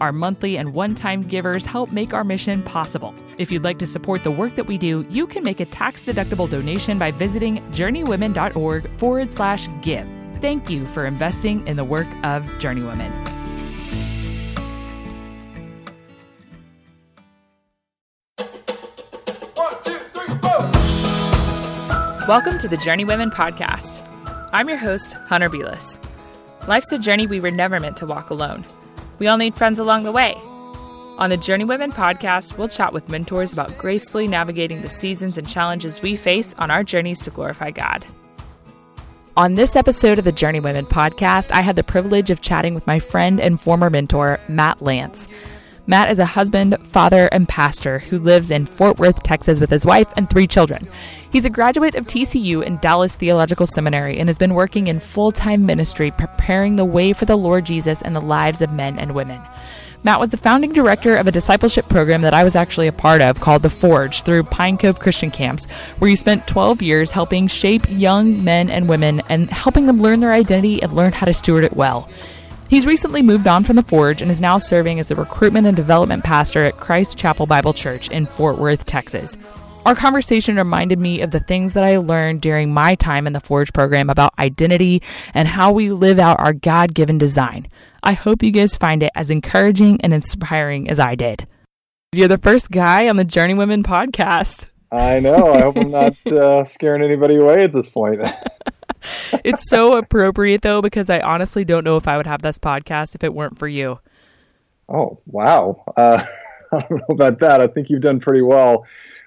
Our monthly and one time givers help make our mission possible. If you'd like to support the work that we do, you can make a tax deductible donation by visiting journeywomen.org forward slash give. Thank you for investing in the work of Journeywomen. Welcome to the Journeywomen podcast. I'm your host, Hunter Beless. Life's a journey we were never meant to walk alone. We all need friends along the way. On the Journeywomen podcast, we'll chat with mentors about gracefully navigating the seasons and challenges we face on our journeys to glorify God. On this episode of the Journeywomen podcast, I had the privilege of chatting with my friend and former mentor, Matt Lantz. Matt is a husband, father, and pastor who lives in Fort Worth, Texas with his wife and three children. He's a graduate of TCU and Dallas Theological Seminary and has been working in full time ministry preparing the way for the Lord Jesus in the lives of men and women. Matt was the founding director of a discipleship program that I was actually a part of called The Forge through Pine Cove Christian Camps, where he spent 12 years helping shape young men and women and helping them learn their identity and learn how to steward it well. He's recently moved on from The Forge and is now serving as the recruitment and development pastor at Christ Chapel Bible Church in Fort Worth, Texas. Our conversation reminded me of the things that I learned during my time in the Forge program about identity and how we live out our God given design. I hope you guys find it as encouraging and inspiring as I did. You're the first guy on the Journeywomen podcast. I know. I hope I'm not uh, scaring anybody away at this point. it's so appropriate, though, because I honestly don't know if I would have this podcast if it weren't for you. Oh, wow. Uh, I don't know about that. I think you've done pretty well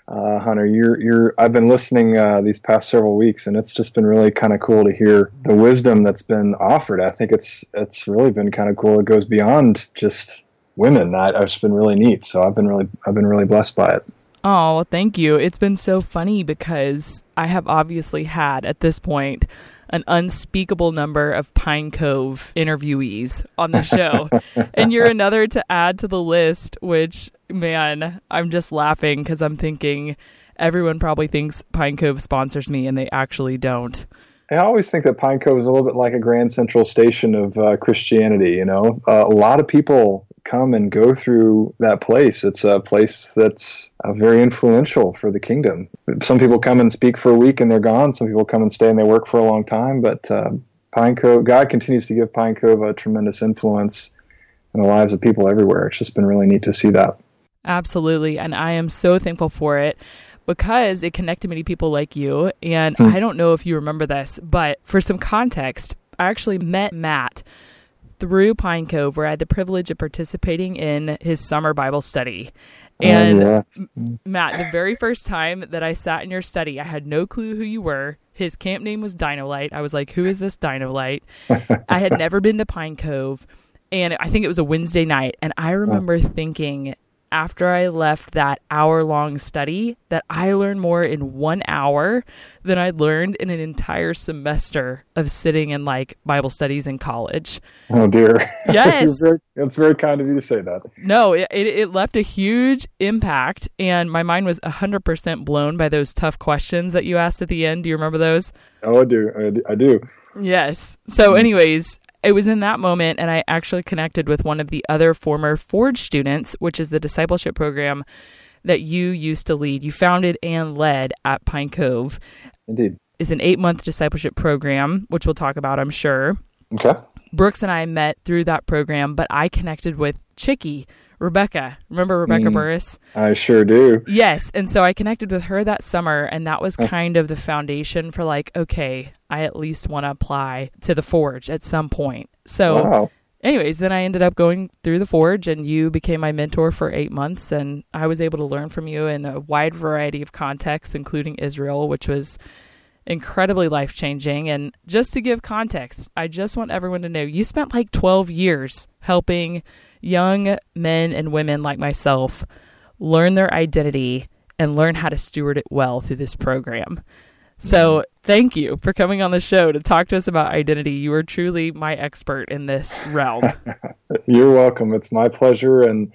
uh, Hunter. You're you're. I've been listening uh, these past several weeks, and it's just been really kind of cool to hear the wisdom that's been offered. I think it's it's really been kind of cool. It goes beyond just women. That it's been really neat. So I've been really I've been really blessed by it. Oh, thank you. It's been so funny because I have obviously had at this point an unspeakable number of Pine Cove interviewees on the show. and you're another to add to the list, which, man, I'm just laughing because I'm thinking everyone probably thinks Pine Cove sponsors me, and they actually don't. I always think that Pine Cove is a little bit like a Grand Central Station of uh, Christianity. You know, uh, a lot of people come and go through that place. It's a place that's uh, very influential for the kingdom. Some people come and speak for a week and they're gone. Some people come and stay and they work for a long time. But uh, Pine Cove, God continues to give Pine Cove a tremendous influence in the lives of people everywhere. It's just been really neat to see that. Absolutely. And I am so thankful for it because it connected me to people like you. And hmm. I don't know if you remember this, but for some context, I actually met Matt through Pine Cove, where I had the privilege of participating in his summer Bible study. Oh, and oh, yes. Matt, the very first time that I sat in your study, I had no clue who you were. His camp name was Dinolight. I was like, who is this Dinolight? I had never been to Pine Cove. And I think it was a Wednesday night. And I remember thinking, after I left that hour long study that I learned more in one hour than I learned in an entire semester of sitting in like Bible studies in college. Oh dear. Yes. it's, very, it's, very, kind of you to say that. No, it, it left a huge impact and my mind was 100% blown by those tough questions that you asked at the end. Do you remember those? Oh, I do. I do. Yes. So, mm. anyways, it was in that moment, and I actually connected with one of the other former Forge students, which is the discipleship program that you used to lead. You founded and led at Pine Cove. Indeed. Is an eight month discipleship program, which we'll talk about, I'm sure. Okay. Brooks and I met through that program, but I connected with Chicky, Rebecca. Remember Rebecca mm, Burris? I sure do. Yes. And so I connected with her that summer, and that was kind of the foundation for like, okay, I at least want to apply to the Forge at some point. So, wow. anyways, then I ended up going through the Forge, and you became my mentor for eight months, and I was able to learn from you in a wide variety of contexts, including Israel, which was incredibly life changing. And just to give context, I just want everyone to know you spent like 12 years helping young men and women like myself learn their identity and learn how to steward it well through this program. So, thank you for coming on the show to talk to us about identity. You are truly my expert in this realm. You're welcome. It's my pleasure. And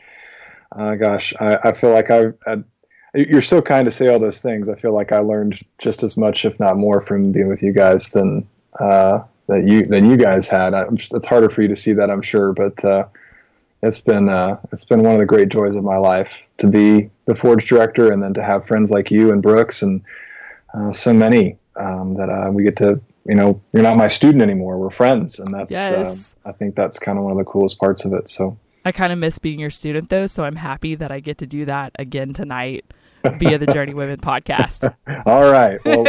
uh, gosh, I, I, feel like I've, I, you're so kind to say all those things. I feel like I learned just as much, if not more, from being with you guys than uh, that you than you guys had. I, it's harder for you to see that, I'm sure, but uh, it's been uh, it's been one of the great joys of my life to be the Forge director, and then to have friends like you and Brooks and uh, so many um, that uh, we get to. You know, you're not my student anymore. We're friends, and that's. Uh, yes. I think that's kind of one of the coolest parts of it. So. I kind of miss being your student though, so I'm happy that I get to do that again tonight via the Journeywomen podcast. All right. Well,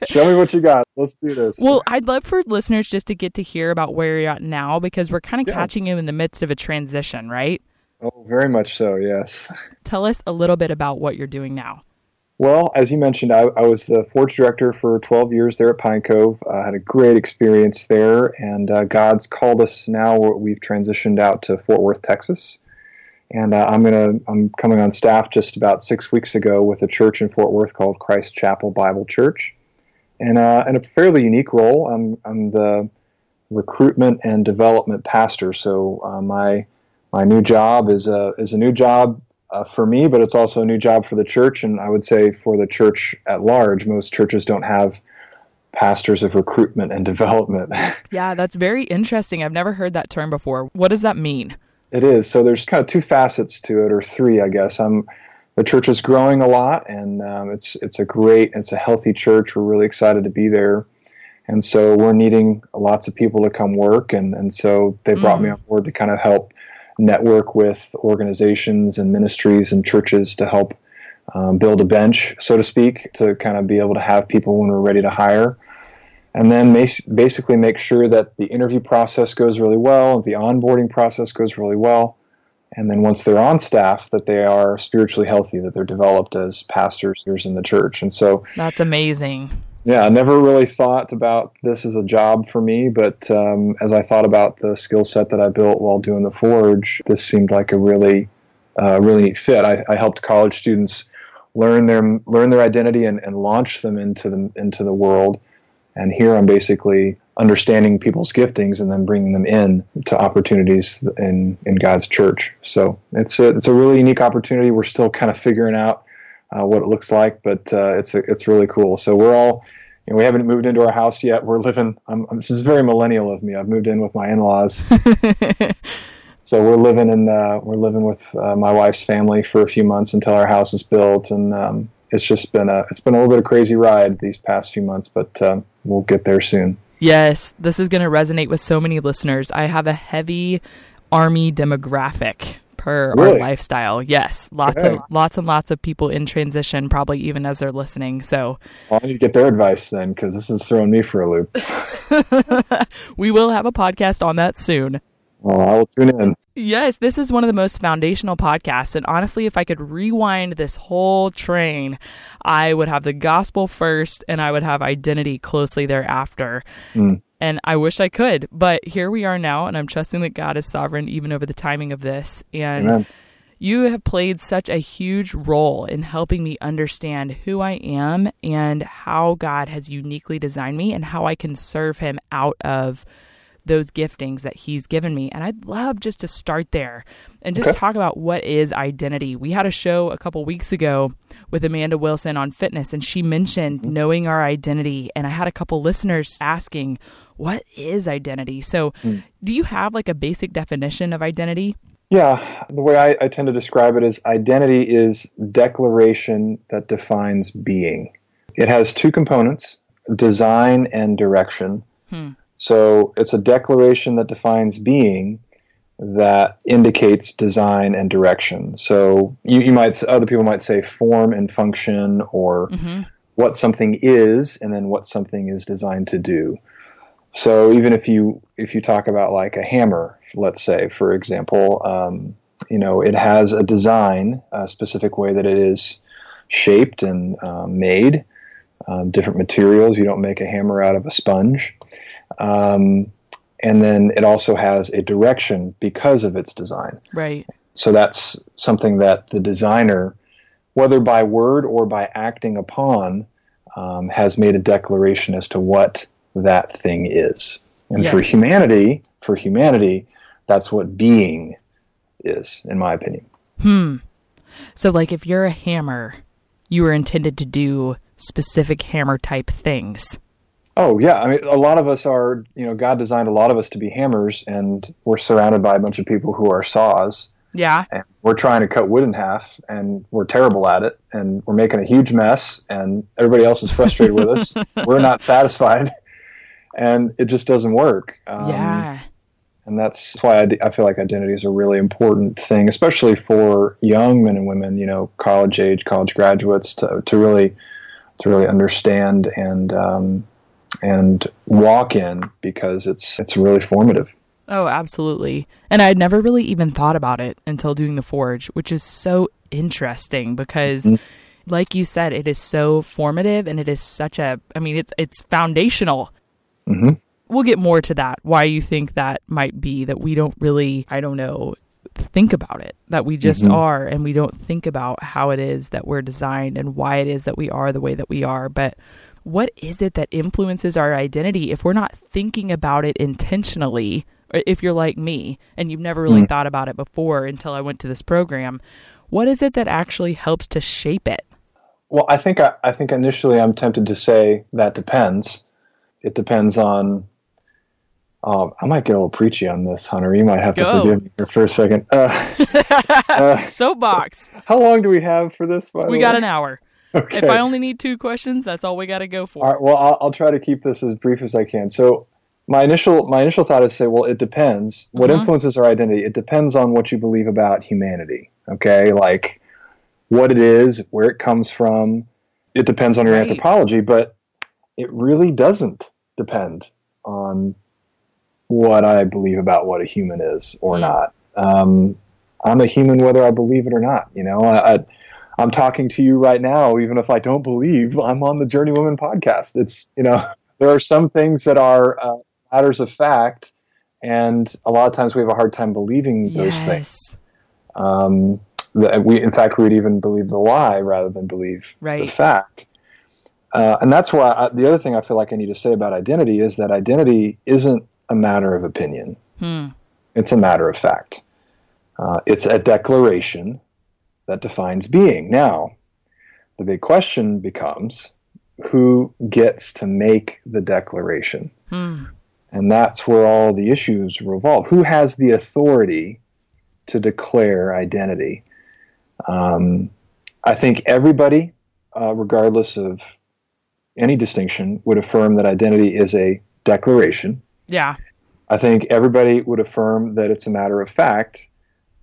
show me what you got. Let's do this. Well, I'd love for listeners just to get to hear about where you're at now because we're kind of yeah. catching you in the midst of a transition, right? Oh, very much so, yes. Tell us a little bit about what you're doing now. Well, as you mentioned, I, I was the Forge director for 12 years there at Pine Cove. I had a great experience there, and uh, God's called us now. We've transitioned out to Fort Worth, Texas and uh, I'm gonna I'm coming on staff just about six weeks ago with a church in Fort Worth called Christ Chapel Bible Church, and uh, in a fairly unique role. I'm I'm the recruitment and development pastor. So uh, my my new job is a is a new job uh, for me, but it's also a new job for the church, and I would say for the church at large. Most churches don't have pastors of recruitment and development. yeah, that's very interesting. I've never heard that term before. What does that mean? It is. So there's kind of two facets to it, or three, I guess. I'm, the church is growing a lot, and um, it's it's a great, it's a healthy church. We're really excited to be there, and so we're needing lots of people to come work, and and so they brought mm. me on board to kind of help network with organizations and ministries and churches to help um, build a bench, so to speak, to kind of be able to have people when we're ready to hire and then basically make sure that the interview process goes really well, the onboarding process goes really well, and then once they're on staff, that they are spiritually healthy, that they're developed as pastors in the church. And so that's amazing. Yeah, I never really thought about this as a job for me, but um, as I thought about the skill set that I built while doing the Forge, this seemed like a really, uh, really neat fit. I, I helped college students learn their learn their identity and, and launch them into the into the world and here I'm basically understanding people's giftings and then bringing them in to opportunities in, in God's church. So it's a, it's a really unique opportunity. We're still kind of figuring out uh, what it looks like, but uh, it's a, it's really cool. So we're all, you know, we haven't moved into our house yet. We're living. I'm, I'm, this is very millennial of me. I've moved in with my in-laws. so we're living in uh, we're living with uh, my wife's family for a few months until our house is built, and um, it's just been a it's been a little bit of crazy ride these past few months, but um, we'll get there soon. Yes, this is going to resonate with so many listeners. I have a heavy army demographic per really? our lifestyle. Yes, lots okay. of lots and lots of people in transition, probably even as they're listening. So well, I need to get their advice then, because this is throwing me for a loop. we will have a podcast on that soon. Well, I will tune in. Yes, this is one of the most foundational podcasts. And honestly, if I could rewind this whole train, I would have the gospel first and I would have identity closely thereafter. Mm. And I wish I could, but here we are now. And I'm trusting that God is sovereign even over the timing of this. And Amen. you have played such a huge role in helping me understand who I am and how God has uniquely designed me and how I can serve Him out of those giftings that he's given me. And I'd love just to start there and just okay. talk about what is identity. We had a show a couple weeks ago with Amanda Wilson on fitness, and she mentioned mm-hmm. knowing our identity. And I had a couple listeners asking, What is identity? So, mm. do you have like a basic definition of identity? Yeah, the way I, I tend to describe it is identity is declaration that defines being. It has two components design and direction. Hmm. So it's a declaration that defines being that indicates design and direction. So you, you might other people might say form and function or mm-hmm. what something is and then what something is designed to do. So even if you if you talk about like a hammer, let's say for example, um, you know it has a design, a specific way that it is shaped and um, made, um, different materials. You don't make a hammer out of a sponge. Um, and then it also has a direction because of its design. Right. So that's something that the designer, whether by word or by acting upon, um, has made a declaration as to what that thing is. And for humanity, for humanity, that's what being is, in my opinion. Hmm. So, like, if you're a hammer, you were intended to do specific hammer type things. Oh yeah, I mean, a lot of us are, you know, God designed a lot of us to be hammers, and we're surrounded by a bunch of people who are saws, Yeah. and we're trying to cut wood in half, and we're terrible at it, and we're making a huge mess, and everybody else is frustrated with us. We're not satisfied, and it just doesn't work. Um, yeah. and that's why I, I feel like identity is a really important thing, especially for young men and women, you know, college age, college graduates, to to really to really understand and um, and walk in because it's it's really formative. Oh, absolutely. And I had never really even thought about it until doing the Forge, which is so interesting because like you said, it is so formative and it is such a I mean, it's it's foundational. hmm We'll get more to that. Why you think that might be that we don't really, I don't know, think about it. That we just Mhm. are and we don't think about how it is that we're designed and why it is that we are the way that we are. But what is it that influences our identity if we're not thinking about it intentionally? Or if you're like me and you've never really Mm. thought about it before until I went to this program, what is it that actually helps to shape it? Well, I think I, I think initially I'm tempted to say that depends. It depends on. Um, I might get a little preachy on this, Hunter. You might have to forgive me here for a second. Uh, uh, Soapbox. how long do we have for this? By we got an hour. Okay. If I only need two questions, that's all we got to go for. All right. Well, I'll, I'll try to keep this as brief as I can. So, my initial my initial thought is to say, well, it depends. What Mhm. influences our identity? It depends on what you believe about humanity. Okay, like what it is, where it comes from. It depends on your Right. anthropology, but it really doesn't depend on what I believe about what a human is or Hmm. not. Um, I'm a human whether I believe it or not. You know, I, I I'm talking to you right now, even if I don't believe I'm on the Journeywomen podcast. It's, you know, there are some things that are uh, matters of fact, and a lot of times we have a hard time believing those things. yes. Um, that we, in fact, we would even believe the lie rather than believe right. the fact. Uh, and that's why I, the other thing I feel like I need to say about identity is that identity isn't a matter of opinion. Hmm. It's a matter of fact. Uh, it's a declaration that defines being. Now, the big question becomes who gets to make the declaration? Hmm. And that's where all the issues revolve. Who has the authority to declare identity? Um, I think everybody, uh, regardless of any distinction, would affirm that identity is a declaration. Yeah. I think everybody would affirm that it's a matter of fact.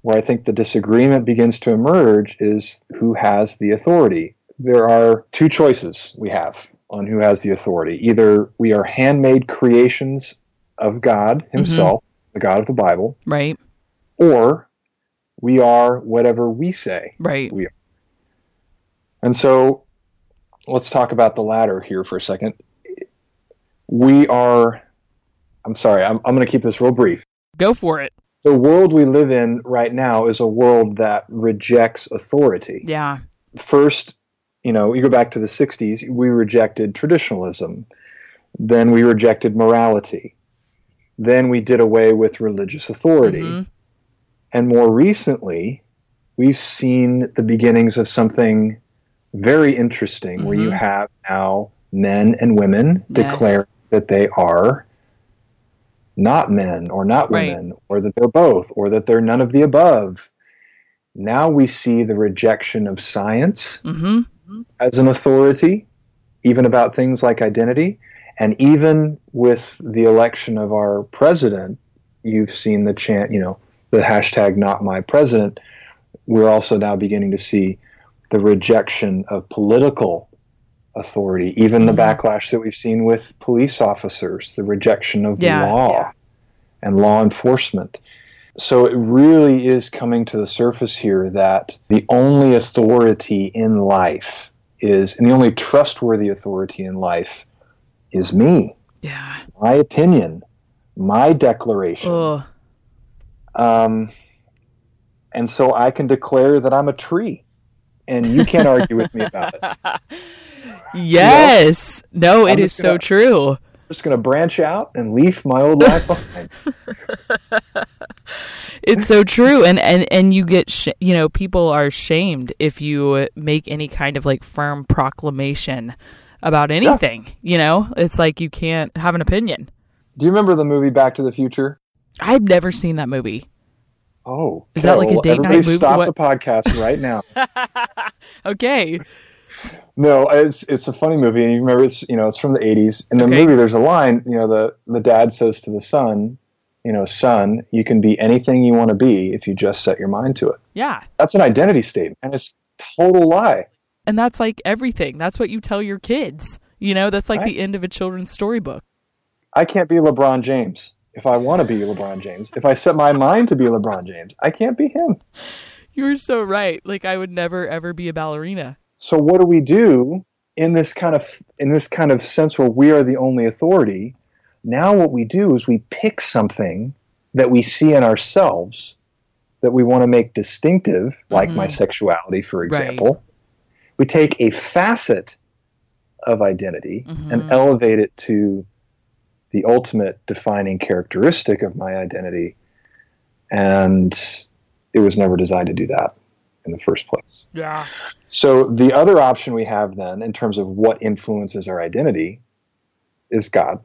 Where I think the disagreement begins to emerge is who has the authority. There are two choices we have on who has the authority. Either we are handmade creations of God mm-hmm. Himself, the God of the Bible, Right. or we are whatever we say. Right. We are. And so let's talk about the latter here for a second. We are, I'm sorry, I'm, I'm going to keep this real brief. Go for it. The world we live in right now is a world that rejects authority. Yeah. First, you know, you go back to the 60s, we rejected traditionalism. Then we rejected morality. Then we did away with religious authority. Mhm. And more recently, we've seen the beginnings of something very interesting where you Mhm. have now men and women Yes. declare that they are not men or not Right. women or that they're both or that they're none of the above. Now we see the rejection of science Mhm. as an authority, even about things like identity. And even with the election of our president, you've seen the chant, you know, the hashtag not my president. We're also now beginning to see the rejection of political authority, even the Mhm. backlash that we've seen with police officers, the rejection of Yeah, law yeah. and law enforcement. So it really is coming to the surface here that the only authority in life is, and the only trustworthy authority in life is me, Yeah. my opinion, my declaration. Um, and so I can declare that I'm a tree, and you can't argue with me about it. Yes. No, it is just so true. I'm just going to branch out and leave my old life behind. It's so true, and and and you get sh- you know people are shamed if you make any kind of like firm proclamation about anything. You know, it's like you can't have an opinion. Do you remember the movie Back to the Future? I've never seen that movie. Oh, Is that like a well, date night everybody movie? Stop What- the podcast right now. Okay. No, it's it's a funny movie, and you remember it's you know it's from the '80s. In the Okay. movie, there's a line. You know, the the dad says to the son, you know, son, you can be anything you want to be if you just set your mind to it. Yeah. That's an identity statement, and it's total lie. And that's like everything. That's what you tell your kids. You know, that's like Right. the end of a children's storybook. I can't be LeBron James if I want to be LeBron James. If I set my mind to be LeBron James, I can't be him. You're so right. Like I would never ever be a ballerina. So what do we do in this kind of in this kind of sense where we are the only authority? Now what we do is we pick something that we see in ourselves that we want to make distinctive, like my Mhm. sexuality, for Right. example. We take a facet of identity Mhm. and elevate it to the ultimate defining characteristic of my identity. And it was never designed to do that in the first place. Yeah. So the other option we have then, in terms of what influences our identity, is God.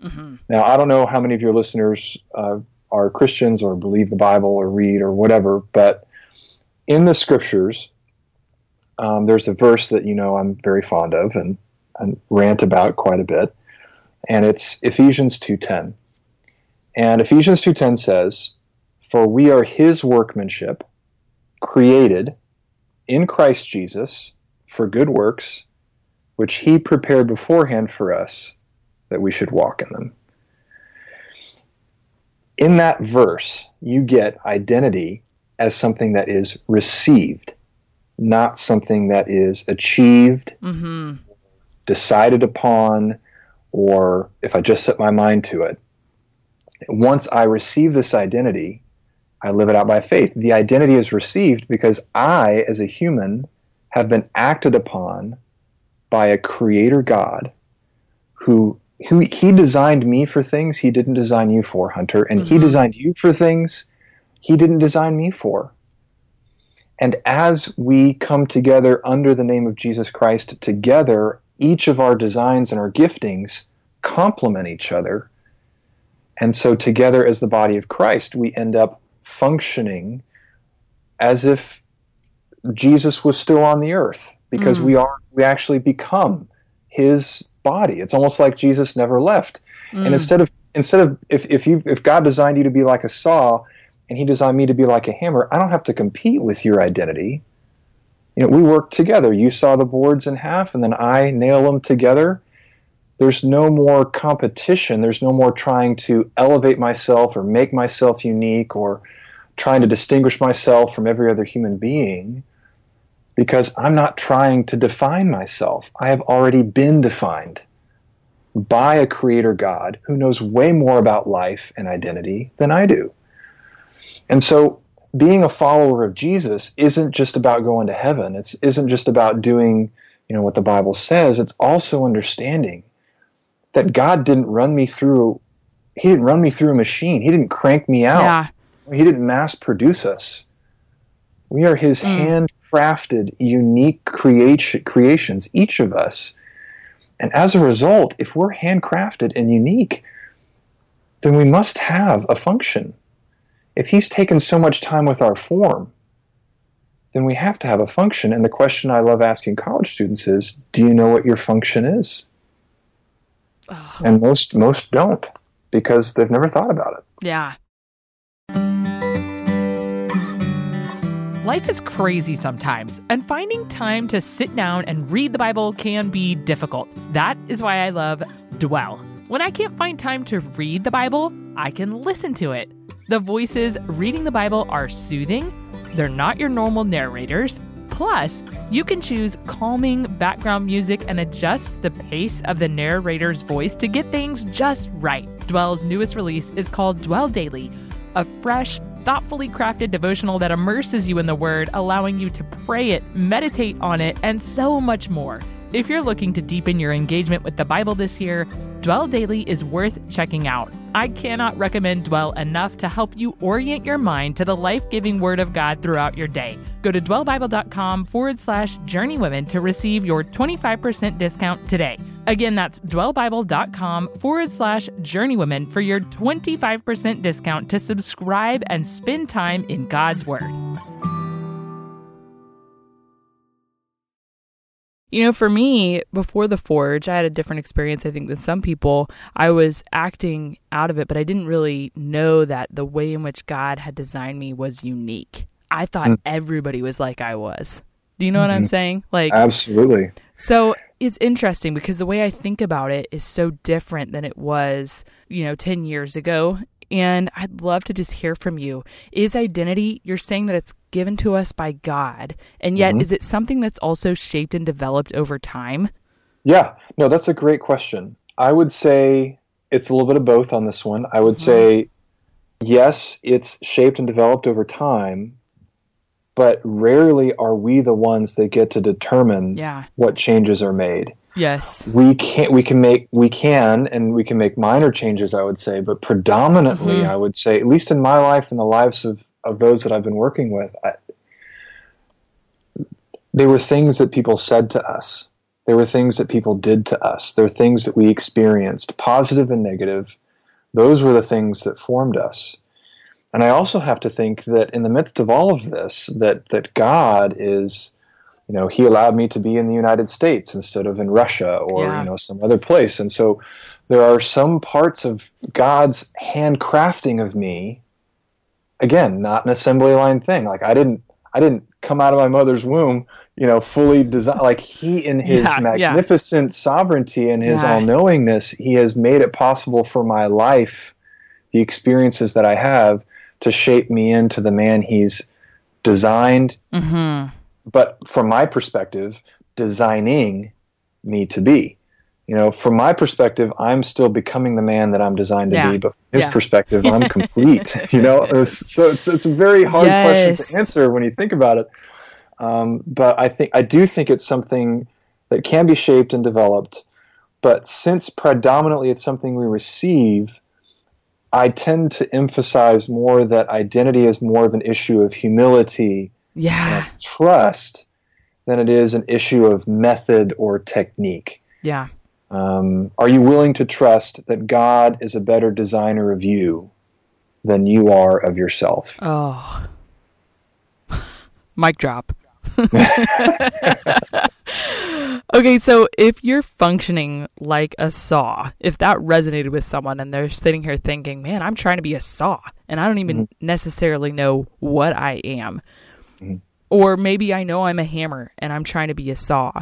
hmm Now, I don't know how many of your listeners uh, are Christians or believe the Bible or read or whatever, but in the scriptures, um, there's a verse that you know I'm very fond of and, and rant about quite a bit, and it's Ephesians 2:10. And Ephesians 2:10 says, "For we are His workmanship, created in Christ Jesus for good works, which He prepared beforehand for us." that we should walk in them. In that verse, you get identity as something that is received, not something that is achieved, hmm decided upon, or if I just set my mind to it. Once I receive this identity, I live it out by faith. The identity is received because I, as a human, have been acted upon by a creator God who who he designed me for things he didn't design you for, Hunter, and he Mhm. designed you for things he didn't design me for. And as we come together under the name of Jesus Christ together, each of our designs and our giftings complement each other. And so together as the body of Christ, we end up functioning as if Jesus was still on the earth because Mm. we are we actually become his body. It's almost like Jesus never left. Mm. And instead of instead of if if you if God designed you to be like a saw and he designed me to be like a hammer, I don't have to compete with your identity. You know, we work together. You saw the boards in half and then I nail them together. There's no more competition. There's no more trying to elevate myself or make myself unique or trying to distinguish myself from every other human being because I'm not trying to define myself. I have already been defined by a creator God who knows way more about life and identity than I do. And so being a follower of Jesus isn't just about going to heaven. It isn't just about doing, you know, what the Bible says. It's also understanding that God didn't run me through he didn't run me through a machine. He didn't crank me out. Yeah. He didn't mass produce us. We are his Mm. handcrafted, unique creation, creations, each of us. And as a result, if we're handcrafted and unique, then we must have a function. If he's taken so much time with our form, then we have to have a function. And the question I love asking college students is, do you know what your function is? Ugh. And most most don't because they've never thought about it. Yeah. Life is crazy sometimes, and finding time to sit down and read the Bible can be difficult. That is why I love Dwell. When I can't find time to read the Bible, I can listen to it. The voices reading the Bible are soothing, they're not your normal narrators, Plus, you can choose calming background music and adjust the pace of the narrator's voice to get things just right. Dwell's newest release is called Dwell Daily, a fresh, thoughtfully crafted devotional that immerses you in the Word, allowing you to pray it, meditate on it, and so much more. If you're looking to deepen your engagement with the Bible this year, Dwell Daily is worth checking out. I cannot recommend Dwell enough to help you orient your mind to the life giving Word of God throughout your day. Go to dwellbible.com forward slash journeywomen to receive your 25% discount today. Again, that's dwellbible.com forward slash journeywomen for your 25% discount to subscribe and spend time in God's Word. You know, for me, before the Forge, I had a different experience, I think, than some people. I was acting out of it, but I didn't really know that the way in which God had designed me was unique. I thought mm. everybody was like I was. Do you know mm-hmm. what I'm mm-hmm. saying? Like Absolutely. So it's interesting because the way I think about it is so different than it was, you know, 10 years ago. And I'd love to just hear from you. Is identity, you're saying that it's given to us by God, and yet mm-hmm. is it something that's also shaped and developed over time? Yeah, no, that's a great question. I would say it's a little bit of both on this one. I would mm-hmm. say, yes, it's shaped and developed over time, but rarely are we the ones that get to determine yeah. what changes are made. Yes. We can we can make we can and we can make minor changes I would say, but predominantly mm-hmm. I would say at least in my life and the lives of of those that I've been working with I, they were things that people said to us. There were things that people did to us. There were things that we experienced, positive and negative. Those were the things that formed us. And I also have to think that in the midst of all of this, that that God is, you know, He allowed me to be in the United States instead of in Russia or yeah. you know some other place. And so there are some parts of God's handcrafting of me. Again, not an assembly line thing. Like I didn't I didn't come out of my mother's womb, you know, fully designed. Like he, in his yeah, magnificent yeah. sovereignty and his all knowingness, he has made it possible for my life, the experiences that I have, to shape me into the man he's designed, mm-hmm. But from my perspective, designing me to be. You know, from my perspective, I'm still becoming the man that I'm designed to yeah. be, but from his yeah. perspective, I'm complete. you know, so it's, it's a very hard yes. question to answer when you think about it. Um, but I think I do think it's something that can be shaped and developed. But since predominantly it's something we receive, I tend to emphasize more that identity is more of an issue of humility, yeah, trust, than it is an issue of method or technique. Yeah. Um, are you willing to trust that God is a better designer of you than you are of yourself? Oh, mic drop. okay, so if you're functioning like a saw, if that resonated with someone and they're sitting here thinking, man, I'm trying to be a saw and I don't even mm-hmm. necessarily know what I am. Mm-hmm. Or maybe I know I'm a hammer and I'm trying to be a saw.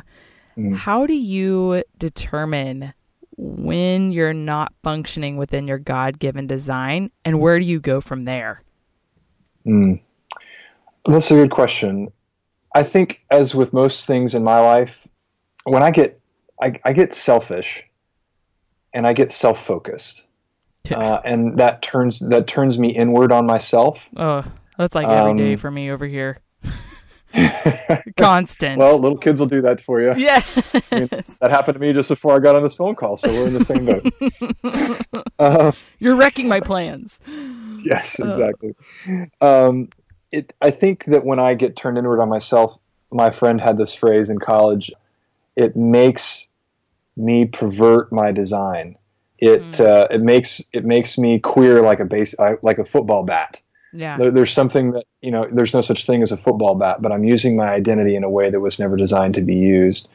Mm-hmm. How do you determine when you're not functioning within your God given design and where do you go from there? Mm. That's a good question. I think, as with most things in my life, when I get I, I get selfish and I get self focused, uh, and that turns that turns me inward on myself. Oh, that's like every um, day for me over here. Constant. well, little kids will do that for you. Yeah, I mean, that happened to me just before I got on this phone call, so we're in the same boat. uh, You're wrecking my plans. Yes, exactly. Um, it, I think that when I get turned inward on myself, my friend had this phrase in college. It makes me pervert my design. It mm. uh, it makes it makes me queer like a base like a football bat. Yeah. There, there's something that you know. There's no such thing as a football bat, but I'm using my identity in a way that was never designed to be used.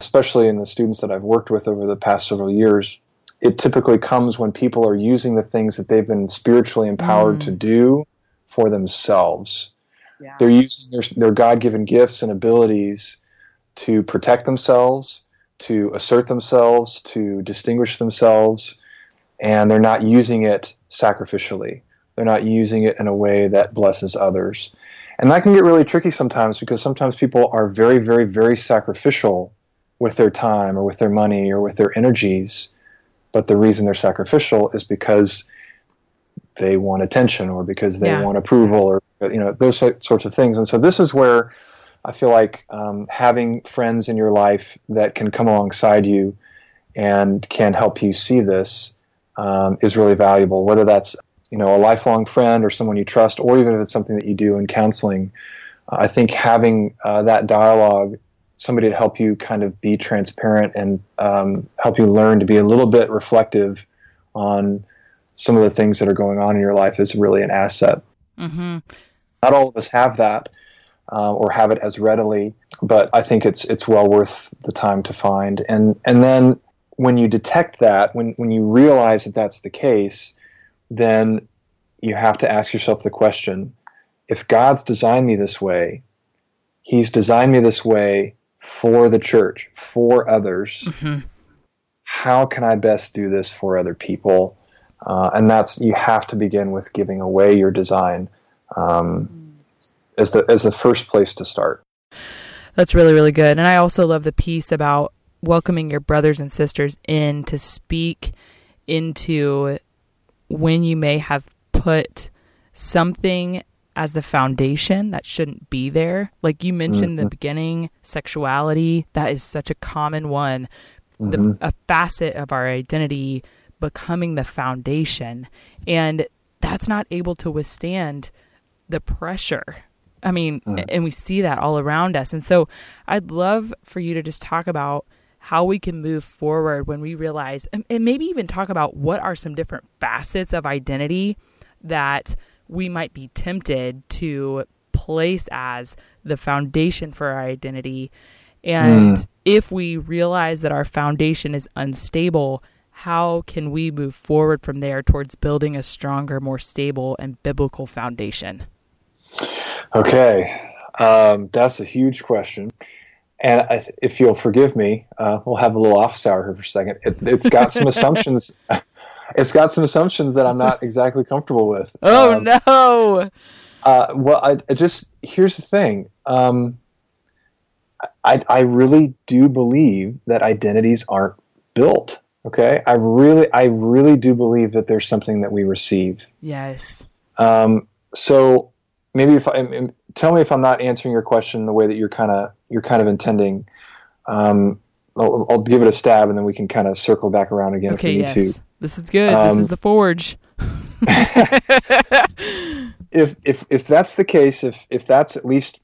Especially in the students that I've worked with over the past several years, it typically comes when people are using the things that they've been spiritually empowered mm. to do for themselves. Yeah. They're using their, their God given gifts and abilities to protect themselves, to assert themselves, to distinguish themselves, and they're not using it sacrificially. They're not using it in a way that blesses others. And that can get really tricky sometimes because sometimes people are very, very, very sacrificial with their time or with their money or with their energies. But the reason they're sacrificial is because they want attention or because they yeah. want approval or you know those sorts of things. And so this is where I feel like um, having friends in your life that can come alongside you and can help you see this um, is really valuable. Whether that's you know a lifelong friend or someone you trust, or even if it's something that you do in counseling, I think having uh, that dialogue, somebody to help you kind of be transparent and um, help you learn to be a little bit reflective on some of the things that are going on in your life is really an asset. Mm-hmm. Not all of us have that. Uh, or have it as readily, but I think it's it's well worth the time to find. And and then when you detect that, when when you realize that that's the case, then you have to ask yourself the question: If God's designed me this way, He's designed me this way for the church, for others. Mm-hmm. How can I best do this for other people? Uh, and that's you have to begin with giving away your design um, as the as the first place to start. That's really really good, and I also love the piece about welcoming your brothers and sisters in to speak into when you may have put something as the foundation that shouldn't be there. Like you mentioned mm-hmm. in the mm-hmm. beginning, sexuality, that is such a common one. Mm-hmm. The, a facet of our identity becoming the foundation. And that's not able to withstand the pressure. I mean, mm. and we see that all around us. And so I'd love for you to just talk about how we can move forward when we realize, and maybe even talk about what are some different facets of identity that we might be tempted to place as the foundation for our identity. And mm. if we realize that our foundation is unstable, how can we move forward from there towards building a stronger, more stable, and biblical foundation? Okay, um, that's a huge question. And I, if you'll forgive me, uh, we'll have a little office hour here for a second. It, has got some assumptions. It's got some assumptions that I'm not exactly comfortable with. Oh um, no! Uh, well, I, I, just here's the thing. Um, I, I really do believe that identities aren't built. Okay, I really, I really do believe that there's something that we receive. Yes. Um, so maybe if I tell me if I'm not answering your question the way that you're kind of you're kind of intending. Um, I'll, I'll, give it a stab, and then we can kind of circle back around again okay, if we need yes. to. This is good. Um, this is the forge. if if if that's the case, if if that's at least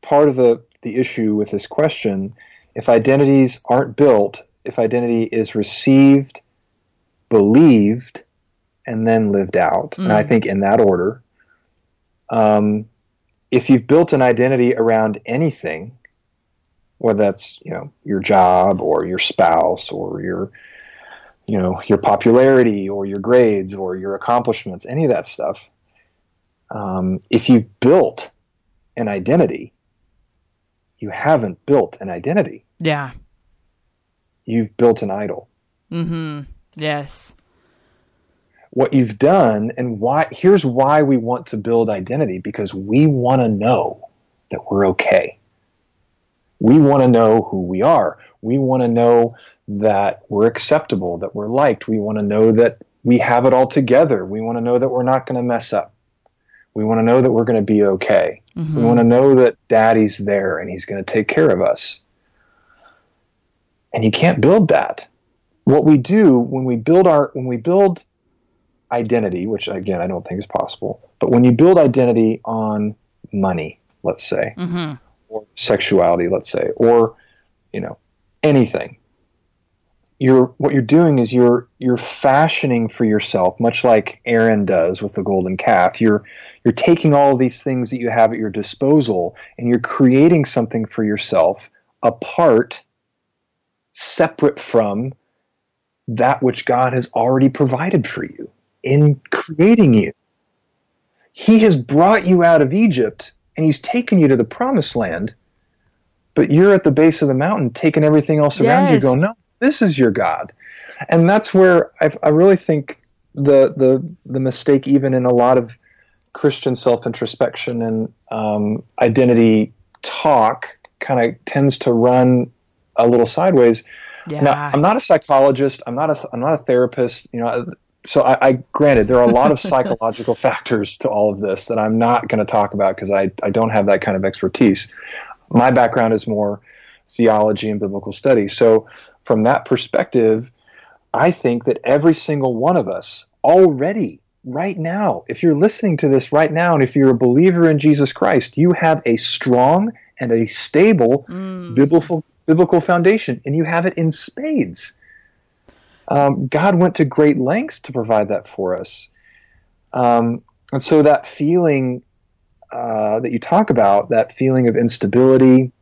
part of the the issue with this question, if identities aren't built, if identity is received, believed, and then lived out, mm. and I mm. think in that order, um, if you've built an identity around anything, whether that's you know your job or your spouse or your you know your popularity or your grades or your accomplishments, any of that stuff, um, if you've built an identity, you haven't built an identity. Yeah. You've built an idol. Mm-hmm. Yes what you've done and why here's why we want to build identity because we want to know that we're okay. We want to know who we are. We want to know that we're acceptable, that we're liked. We want to know that we have it all together. We want to know that we're not going to mess up. We want to know that we're going to be okay. Mm-hmm. We want to know that daddy's there and he's going to take care of us. And you can't build that. What we do when we build our when we build identity, which again I don't think is possible, but when you build identity on money, let's say, mm-hmm. Or sexuality, let's say, or you know anything, you're what you're doing is you're you're fashioning for yourself, much like Aaron does with the golden calf. You're you're taking all these things that you have at your disposal and you're creating something for yourself apart, separate from that which God has already provided for you in creating you. He has brought you out of Egypt and he's taken you to the promised land, but you're at the base of the mountain taking everything else around yes. you go, no, this is your God. And that's where i I really think the, the, the mistake, even in a lot of Christian self introspection and um, identity talk kind of tends to run a little sideways. Yeah. Now, I'm not a psychologist. I'm not a I'm not a therapist. You know, so I, I granted there are a lot of psychological factors to all of this that I'm not going to talk about because I I don't have that kind of expertise. My background is more theology and biblical study. So from that perspective, I think that every single one of us already right now, if you're listening to this right now, and if you're a believer in Jesus Christ, you have a strong and a stable mm. biblical biblical foundation, and you have it in spades. Um, God went to great lengths to provide that for us, um, and so that feeling uh, that you talk about, that feeling of instability,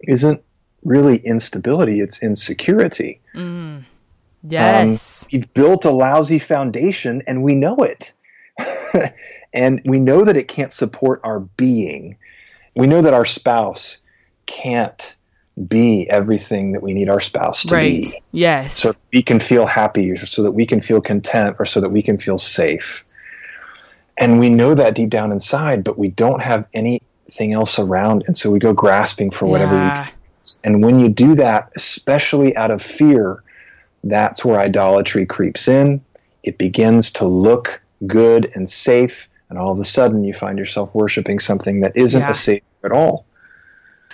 isn't really instability; it's insecurity. Mm. Yes. Um, we've built a lousy foundation and we know it. and we know that it can't support our being. We know that our spouse can't be everything that we need our spouse to right. be. Yes. So we can feel happy, so that we can feel content, or so that we can feel safe. And we know that deep down inside, but we don't have anything else around. And so we go grasping for whatever yeah. we can. And when you do that, especially out of fear, that's where idolatry creeps in. It begins to look good and safe, and all of a sudden you find yourself worshiping something that isn't yeah. a savior at all.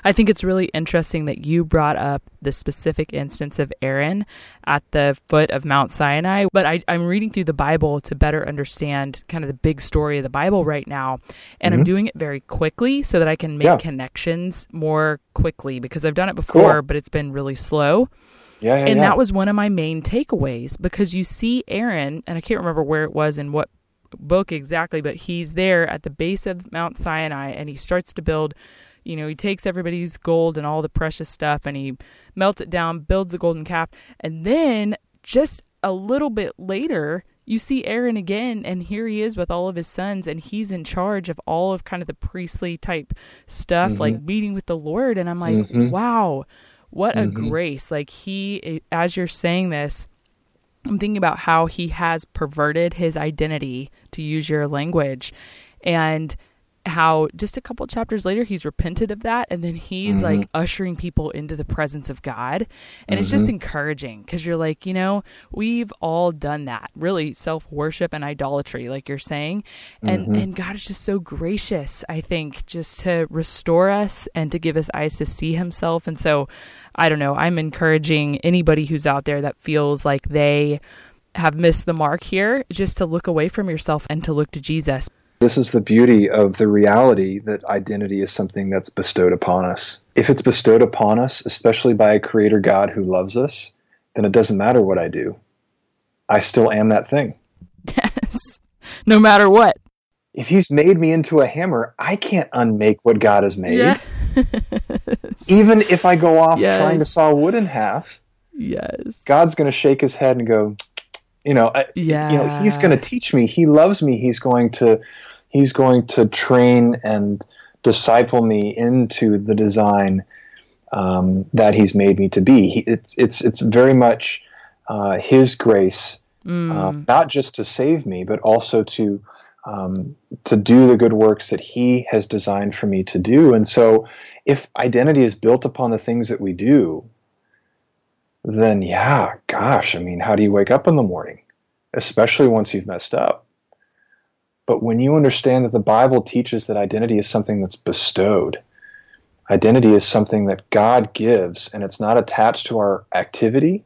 I think it's really interesting that you brought up the specific instance of Aaron at the foot of Mount Sinai. But I, am reading through the Bible to better understand kind of the big story of the Bible right now. And mm-hmm. I'm doing it very quickly so that I can make yeah. connections more quickly because I've done it before, cool. but it's been really slow. Yeah, yeah, and yeah. that was one of my main takeaways because you see Aaron, and I can't remember where it was and what book exactly, but he's there at the base of Mount Sinai and he starts to build. You know, he takes everybody's gold and all the precious stuff and he melts it down, builds a golden calf, and then just a little bit later, you see Aaron again, and here he is with all of his sons, and he's in charge of all of kind of the priestly type stuff, mm-hmm. like meeting with the Lord. And I'm like, mm-hmm. wow, what mm-hmm. a grace. Like he as you're saying this, I'm thinking about how he has perverted his identity to use your language and how just a couple chapters later he's repented of that and then he's mm-hmm. like ushering people into the presence of God and mm-hmm. it's just mm-hmm. encouraging cuz you're like you know we've all done that really self-worship and idolatry like you're saying and mm-hmm. and God is just so gracious I think just to restore us and to give us eyes to see himself and so I don't know I'm encouraging anybody who's out there that feels like they have missed the mark here just to look away from yourself and to look to Jesus this is the beauty of the reality that identity is something that's bestowed upon us. If it's bestowed upon us, especially by a creator God who loves us, then it doesn't matter what I do. I still am that thing. Yes. No matter what. If he's made me into a hammer, I can't unmake what God has made. Yes. Even if I go off yes. trying to saw wood in half, yes. God's going to shake his head and go, you know, yeah. you know, he's going to teach me. He loves me. He's going to he's going to train and disciple me into the design um, that he's made me to be. He, it's it's it's very much uh, his grace, mm. uh, not just to save me, but also to um, to do the good works that he has designed for me to do. And so, if identity is built upon the things that we do, then yeah, gosh, I mean, how do you wake up in the morning, especially once you've messed up? But when you understand that the Bible teaches that identity is something that's bestowed, identity is something that God gives and it's not attached to our activity,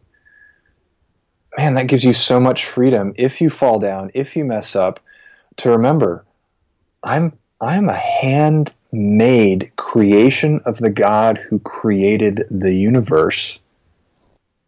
man, that gives you so much freedom if you fall down, if you mess up, to remember I'm I'm a handmade creation of the God who created the universe.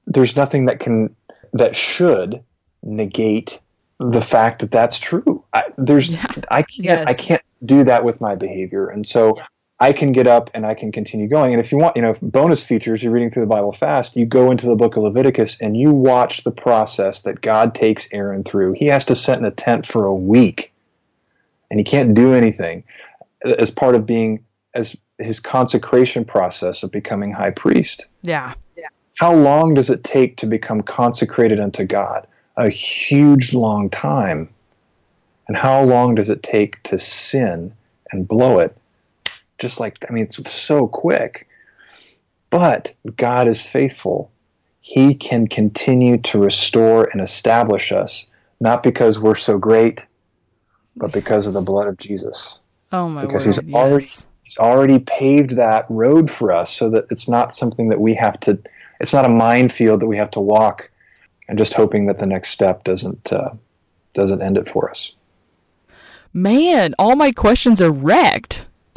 There's nothing that can that should negate the fact that that's true. I, there's yeah. I can't yes. I can't do that with my behavior, and so yeah. I can get up and I can continue going. And if you want, you know, bonus features, you're reading through the Bible fast. You go into the book of Leviticus and you watch the process that God takes Aaron through. He has to sit in a tent for a week, and he can't do anything as part of being as his consecration process of becoming high priest. Yeah. yeah. How long does it take to become consecrated unto God? A huge long time. And how long does it take to sin and blow it? Just like, I mean, it's so quick. But God is faithful. He can continue to restore and establish us, not because we're so great, but because of the blood of Jesus. Oh my God. because word! he's already yes. he's already paved that road for us so that it's not something that we have to it's not a minefield that we have to walk and just hoping that the next step doesn't uh, doesn't end it for us Man, all my questions are wrecked.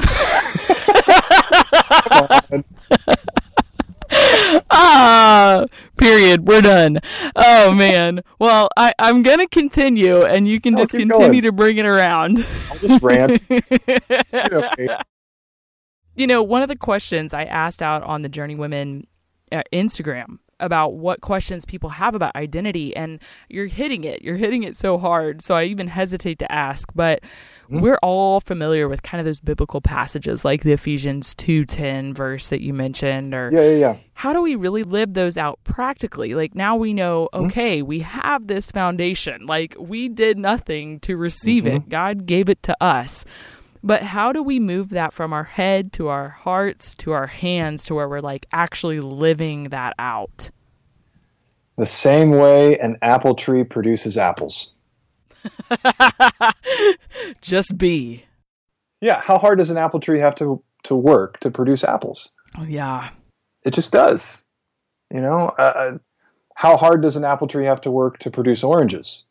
ah, period. We're done. Oh man. Well, I, I'm gonna continue, and you can No, just continue going. to bring it around. I'll just rant Okay. you know, one of the questions I asked out on the Journeywomen uh, Instagram about what questions people have about identity, and you're hitting it. You're hitting it so hard. So I even hesitate to ask, but hmm. we're all familiar with kind of those biblical passages like the Ephesians 2:10 verse that you mentioned or yeah yeah yeah how do we really live those out practically? Like now we know, hmm. okay, we have this foundation. Like we did nothing to receive it. Mm-hmm. God gave it to us. But how do we move that from our head to our hearts to our hands to where we're like actually living that out? the same way an apple tree produces apples Just be. yeah how hard does an apple tree have to to work to produce apples Oh, yeah. it just does you know uh, uh, how hard does an apple tree have to work to produce oranges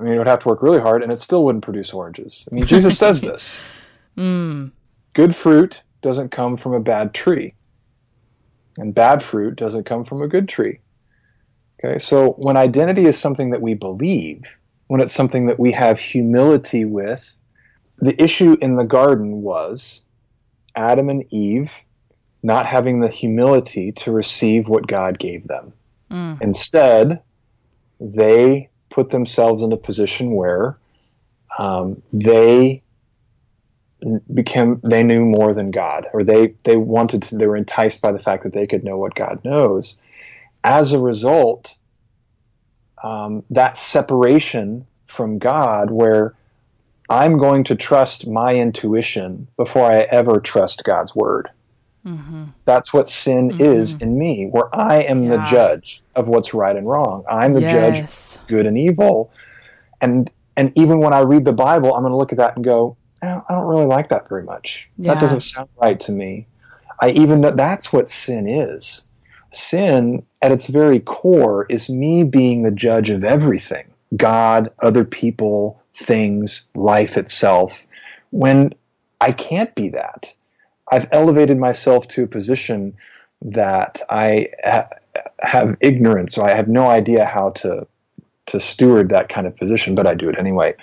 i mean it would have to work really hard and it still wouldn't produce oranges i mean jesus says this Mm. good fruit doesn't come from a bad tree and bad fruit doesn't come from a good tree okay so when identity is something that we believe when it's something that we have humility with the issue in the garden was adam and eve not having the humility to receive what god gave them Mm. instead they put themselves in a position where um, they became they knew more than God, or they they wanted to, they were enticed by the fact that they could know what God knows. As a result, um, that separation from God, where I'm going to trust my intuition before I ever trust God's word. Hmm That's what sin is in me, where I am the judge of what's right and wrong. I'm the judge Yes. of good and evil. And and even when I read the Bible, I'm going to look at that and go, "Oh, I don't really like that very much. Yeah. That doesn't sound right to me. I even know that's what sin is. Sin, at its very core, is me being the judge of everything God, other people, things, life itself, when I can't be that. I've elevated myself to a position that I ha- have ignorance, or I have no idea how to to steward that kind of position, but I do it anyway.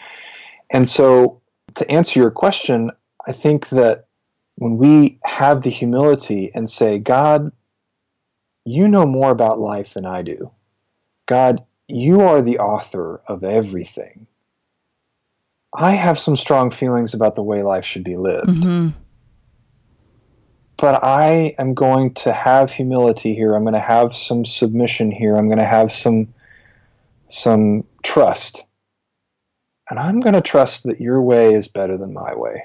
And so, to answer your question, I think that when we have the humility and say, God, you know more about life than I do. God, you are the author of everything. I have some strong feelings about the way life should be lived hmm but I am going to have humility here. I'm going to have some submission here. I'm going to have some some trust. And I'm going to trust that your way is better than my way.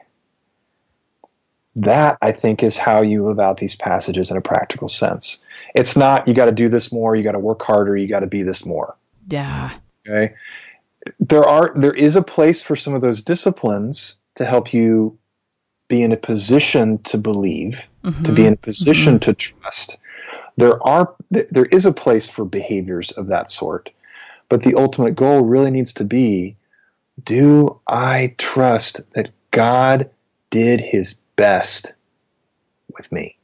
That I think is how you live out these passages in a practical sense. It's not you got to do this more, you got to work harder, you got to be this more. Yeah. Okay? There are there is a place for some of those disciplines to help you be in a position to believe to be mm-hmm. in a position mm-hmm. to trust. There are there is a place for behaviors of that sort, but the ultimate goal really needs to be: Do I trust that God did His best with me?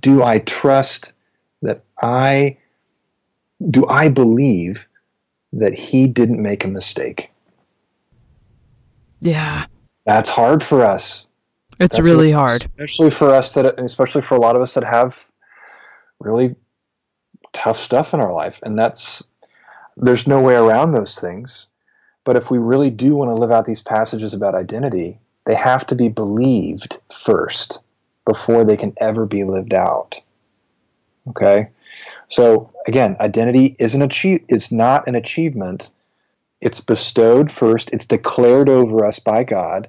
Do I trust that I do I believe that He didn't make a mistake? Yeah. That's hard for us. It's That's really what- hard. especially for us that, and especially for a lot of us that have really tough stuff in our life, and that's there's no way around those things. But if we really do want to live out these passages about identity, they have to be believed first before they can ever be lived out. Okay, so again, identity is an achieve is not an achievement; it's bestowed first, it's declared over us by God.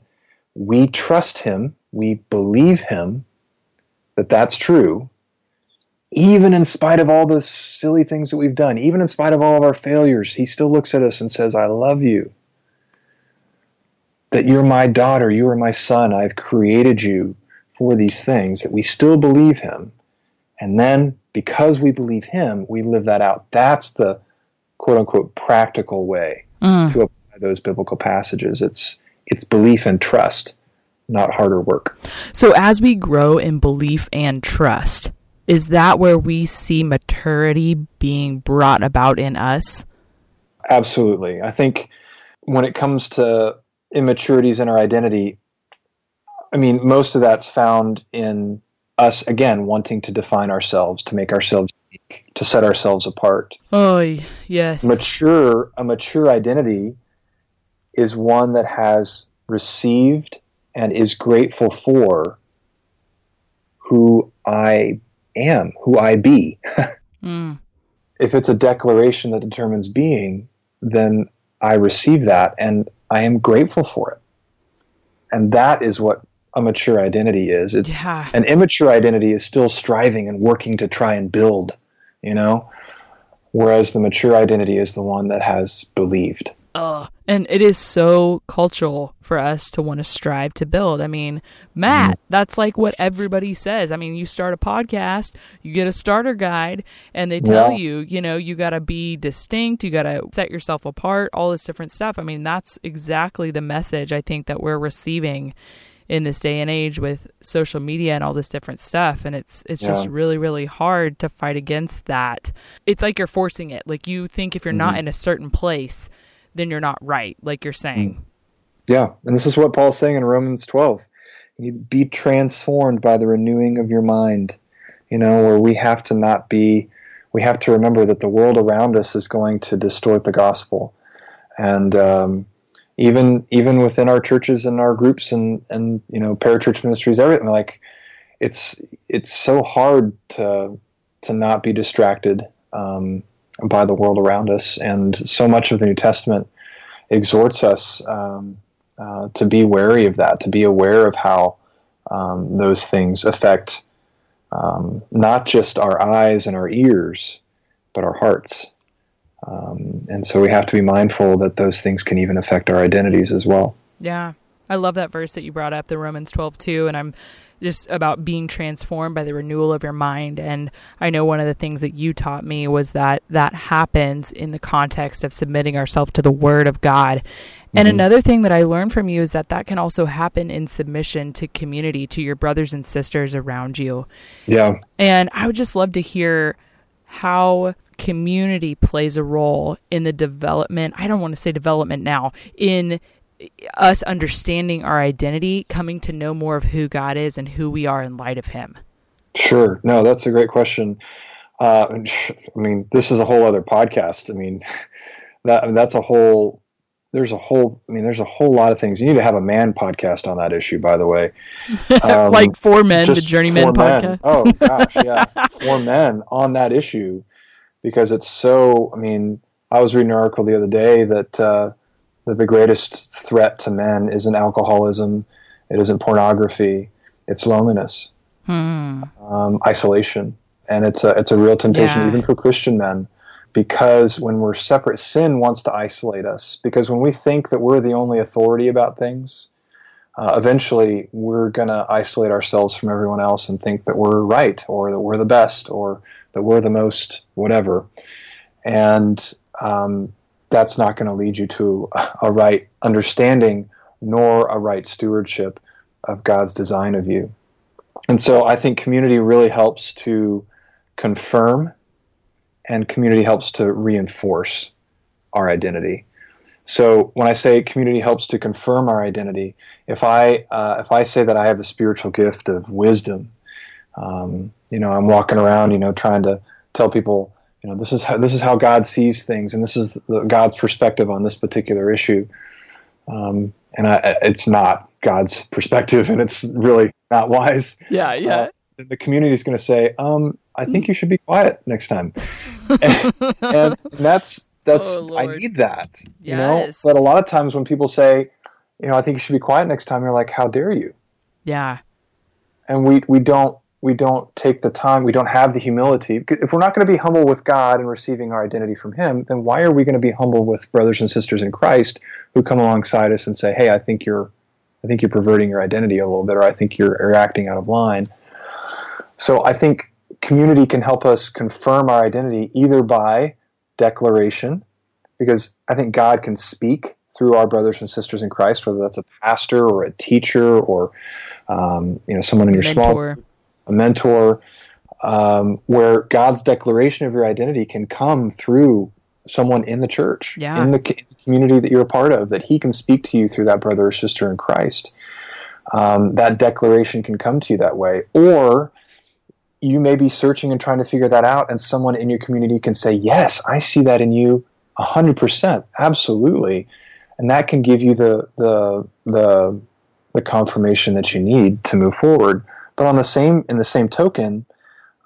We trust Him, we believe Him that that's true, even in spite of all the silly things that we've done, even in spite of all of our failures. He still looks at us and says, I love you. That you're my daughter, you are my son, I've created you for these things, that we still believe Him. And then, because we believe Him, we live that out. That's the quote unquote practical way mm. to apply those biblical passages. It's it's belief and trust, not harder work. So as we grow in belief and trust, is that where we see maturity being brought about in us? Absolutely. I think when it comes to immaturities in our identity, I mean, most of that's found in us again wanting to define ourselves, to make ourselves unique, to set ourselves apart. Oh, yes. Mature, a mature identity is one that has received and is grateful for who I am, who I be. mm. If it's a declaration that determines being, then I receive that and I am grateful for it. And that is what a mature identity is. It, yeah. An immature identity is still striving and working to try and build, you know, whereas the mature identity is the one that has believed. Uh, and it is so cultural for us to want to strive to build. I mean, Matt, mm-hmm. that's like what everybody says. I mean, you start a podcast, you get a starter guide, and they tell yeah. you, you know, you got to be distinct, you got to set yourself apart, all this different stuff. I mean, that's exactly the message I think that we're receiving in this day and age with social media and all this different stuff and it's it's yeah. just really really hard to fight against that it's like you're forcing it like you think if you're mm-hmm. not in a certain place then you're not right like you're saying. Mm. yeah and this is what paul's saying in romans 12 you be transformed by the renewing of your mind you know where we have to not be we have to remember that the world around us is going to distort the gospel. And um, even even within our churches and our groups and and you know parachurch ministries everything like it's it's so hard to to not be distracted. Um, by the world around us and so much of the new testament exhorts us um, uh, to be wary of that to be aware of how um, those things affect um, not just our eyes and our ears but our hearts um, and so we have to be mindful that those things can even affect our identities as well. Yeah. I love that verse that you brought up, the Romans 12 2. And I'm just about being transformed by the renewal of your mind. And I know one of the things that you taught me was that that happens in the context of submitting ourselves to the Word of God. And mm-hmm. another thing that I learned from you is that that can also happen in submission to community, to your brothers and sisters around you. Yeah. And I would just love to hear how community plays a role in the development. I don't want to say development now, in us understanding our identity, coming to know more of who God is and who we are in light of Him? Sure. No, that's a great question. Uh, I mean, this is a whole other podcast. I mean, that that's a whole. There's a whole. I mean, there's a whole lot of things. You need to have a man podcast on that issue, by the way. Um, like four men, the Journeyman podcast. Men. Oh gosh, yeah, four men on that issue because it's so. I mean, I was reading an article the other day that uh, that the greatest threat to men isn't alcoholism, it isn't pornography, it's loneliness, hmm. um, isolation, and it's a it's a real temptation yeah. even for Christian men. Because when we're separate, sin wants to isolate us. Because when we think that we're the only authority about things, uh, eventually we're going to isolate ourselves from everyone else and think that we're right or that we're the best or that we're the most whatever. And um, that's not going to lead you to a right understanding nor a right stewardship of God's design of you. And so I think community really helps to confirm and community helps to reinforce our identity. So when I say community helps to confirm our identity, if I uh, if I say that I have the spiritual gift of wisdom, um, you know, I'm walking around, you know, trying to tell people, you know, this is how this is how God sees things, and this is the, God's perspective on this particular issue. Um, and I, it's not God's perspective, and it's really not wise. Yeah, yeah. Uh, the community is going to say, um, "I think you should be quiet next time," and, and that's that's Oh, I need that. You know, but a lot of times when people say, you know, I think you should be quiet next time, you're like, how dare you? Yeah. and we we don't we don't take the time we don't have the humility if we're not going to be humble with god and receiving our identity from him then why are we going to be humble with brothers and sisters in christ who come alongside us and say hey i think you're i think you're perverting your identity a little bit or i think you're, you're acting out of line so i think community can help us confirm our identity either by declaration because i think god can speak through our brothers and sisters in christ whether that's a pastor or a teacher or um, you know someone in your small Mentor. A mentor, um, where God's declaration of your identity can come through someone in the church, Yeah. in the co- community that you're a part of, that He can speak to you through that brother or sister in Christ. Um, that declaration can come to you that way, or you may be searching and trying to figure that out, and someone in your community can say, "Yes, I see that in you, hundred percent, absolutely," and that can give you the the the the confirmation that you need to move forward. But on the same in the same token,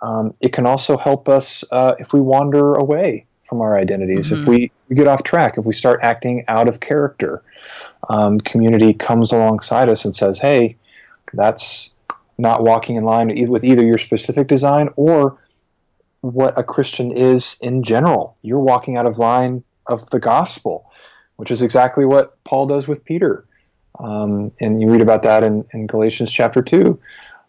um, it can also help us uh, if we wander away from our identities, Mhm. if we, we get off track, if we start acting out of character. Um, community comes alongside us and says, "Hey, that's not walking in line with either your specific design or what a Christian is in general. You're walking out of line of the gospel, which is exactly what Paul does with Peter." Um, and you read about that in, in Galatians chapter 2.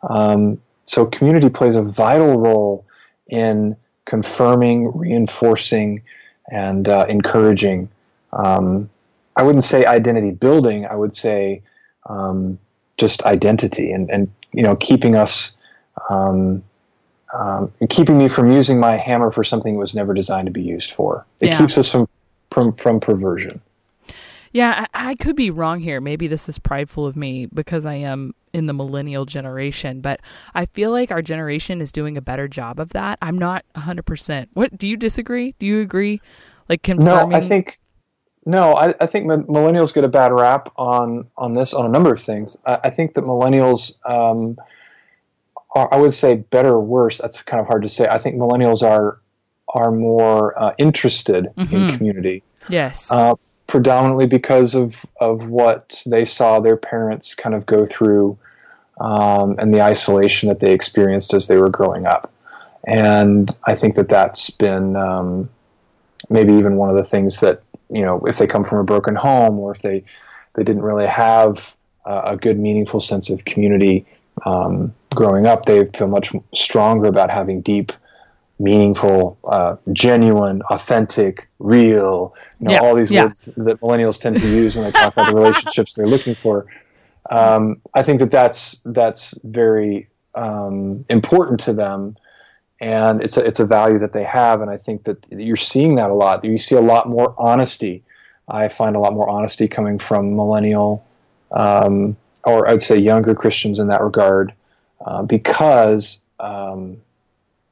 Um, so, community plays a vital role in confirming, reinforcing, and uh, encouraging. Um, I wouldn't say identity building, I would say um, just identity and, and, you know, keeping us. Um, um, keeping me from using my hammer for something it was never designed to be used for. It Yeah. keeps us from, from from perversion. Yeah, I, I could be wrong here. Maybe this is prideful of me because I am in the millennial generation, but I feel like our generation is doing a better job of that. I'm not 100%. What do you disagree? Do you agree? Like No, confirming I think no. I, I think millennials get a bad rap on on this on a number of things. I, I think that millennials, um, are, I would say, better or worse. That's kind of hard to say. I think millennials are are more uh, interested in Mhm. community, yes. uh, predominantly because of of what they saw their parents kind of go through, um, and the isolation that they experienced as they were growing up. And I think that that's been um, maybe even one of the things that you know if they come from a broken home or if they they didn't really have uh, a good meaningful sense of community um, growing up they feel much stronger about having deep meaningful uh, genuine authentic real you know Yeah, all these yeah. words that millennials tend to use when they talk about the relationships they're looking for. Um, i think that that's that's very um, important to them and it's a, it's a value that they have and i think that you're seeing that a lot. You see a lot more honesty. I find a lot more honesty coming from millennial um, or i'd say younger christians in that regard uh, because um,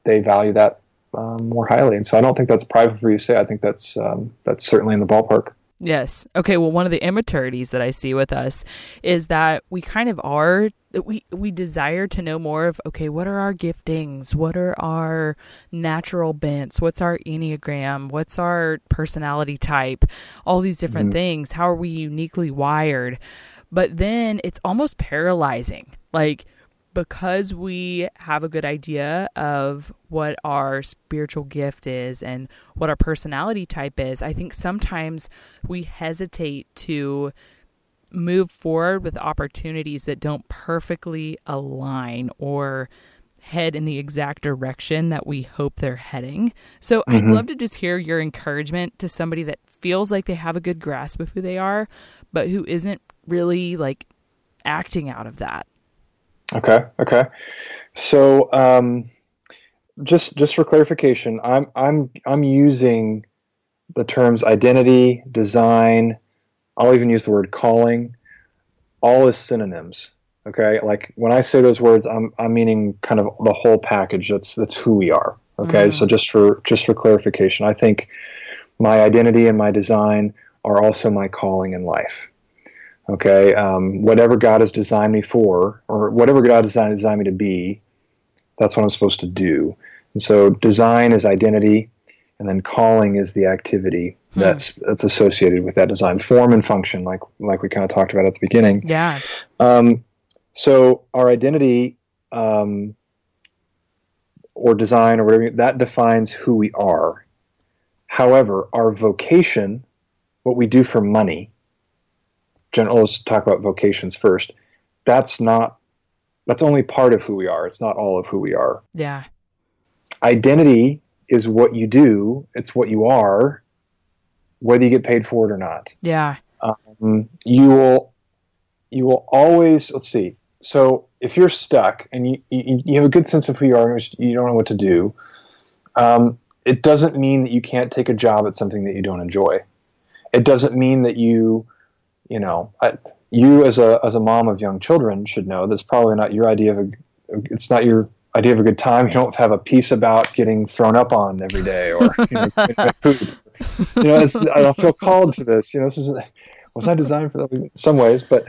they value that um, more highly and so i don't think that's private for you to say i think that's um, that's certainly in the ballpark Yes. Okay. Well, one of the immaturities that I see with us is that we kind of are we we desire to know more of okay, what are our giftings? What are our natural bents? What's our enneagram? What's our personality type? All these different Mhm. things. How are we uniquely wired? But then it's almost paralyzing. Like because we have a good idea of what our spiritual gift is and what our personality type is, I think sometimes we hesitate to move forward with opportunities that don't perfectly align or head in the exact direction that we hope they're heading. So I'd Mhm. love to just hear your encouragement to somebody that feels like they have a good grasp of who they are, but who isn't really like acting out of that. Okay. Okay. So, um, just just for clarification, I'm I'm I'm using the terms identity, design. I'll even use the word calling, all as synonyms. Okay. Like when I say those words, I'm I'm meaning kind of the whole package. That's that's who we are. Okay. Mhm. So just for just for clarification, I think my identity and my design are also my calling in life okay um, whatever god has designed me for or whatever god designed, designed me to be that's what i'm supposed to do and so design is identity and then calling is the activity hmm. that's that's associated with that design form and function, like like we kind of talked about at the beginning. Yeah. Um, so our identity um, or design or whatever that defines who we are. However, our vocation, what we do for money, general, let's talk about vocations first. That's not that's only part of who we are. It's not all of who we are. Yeah. Identity is what you do. It's what you are, whether you get paid for it or not. Yeah. Um, you will you will always let's see. So if you're stuck and you, you, you have a good sense of who you are and you don't know what to do, um, it doesn't mean that you can't take a job at something that you don't enjoy. It doesn't mean that you, you know, I, you as a as a mom of young children should know that's probably not your idea of a. It's not your idea of a good time. You don't have a peace about getting thrown up on every day or you know, food. You know, I don't feel called to this. You know, this is was I designed for that in some ways, but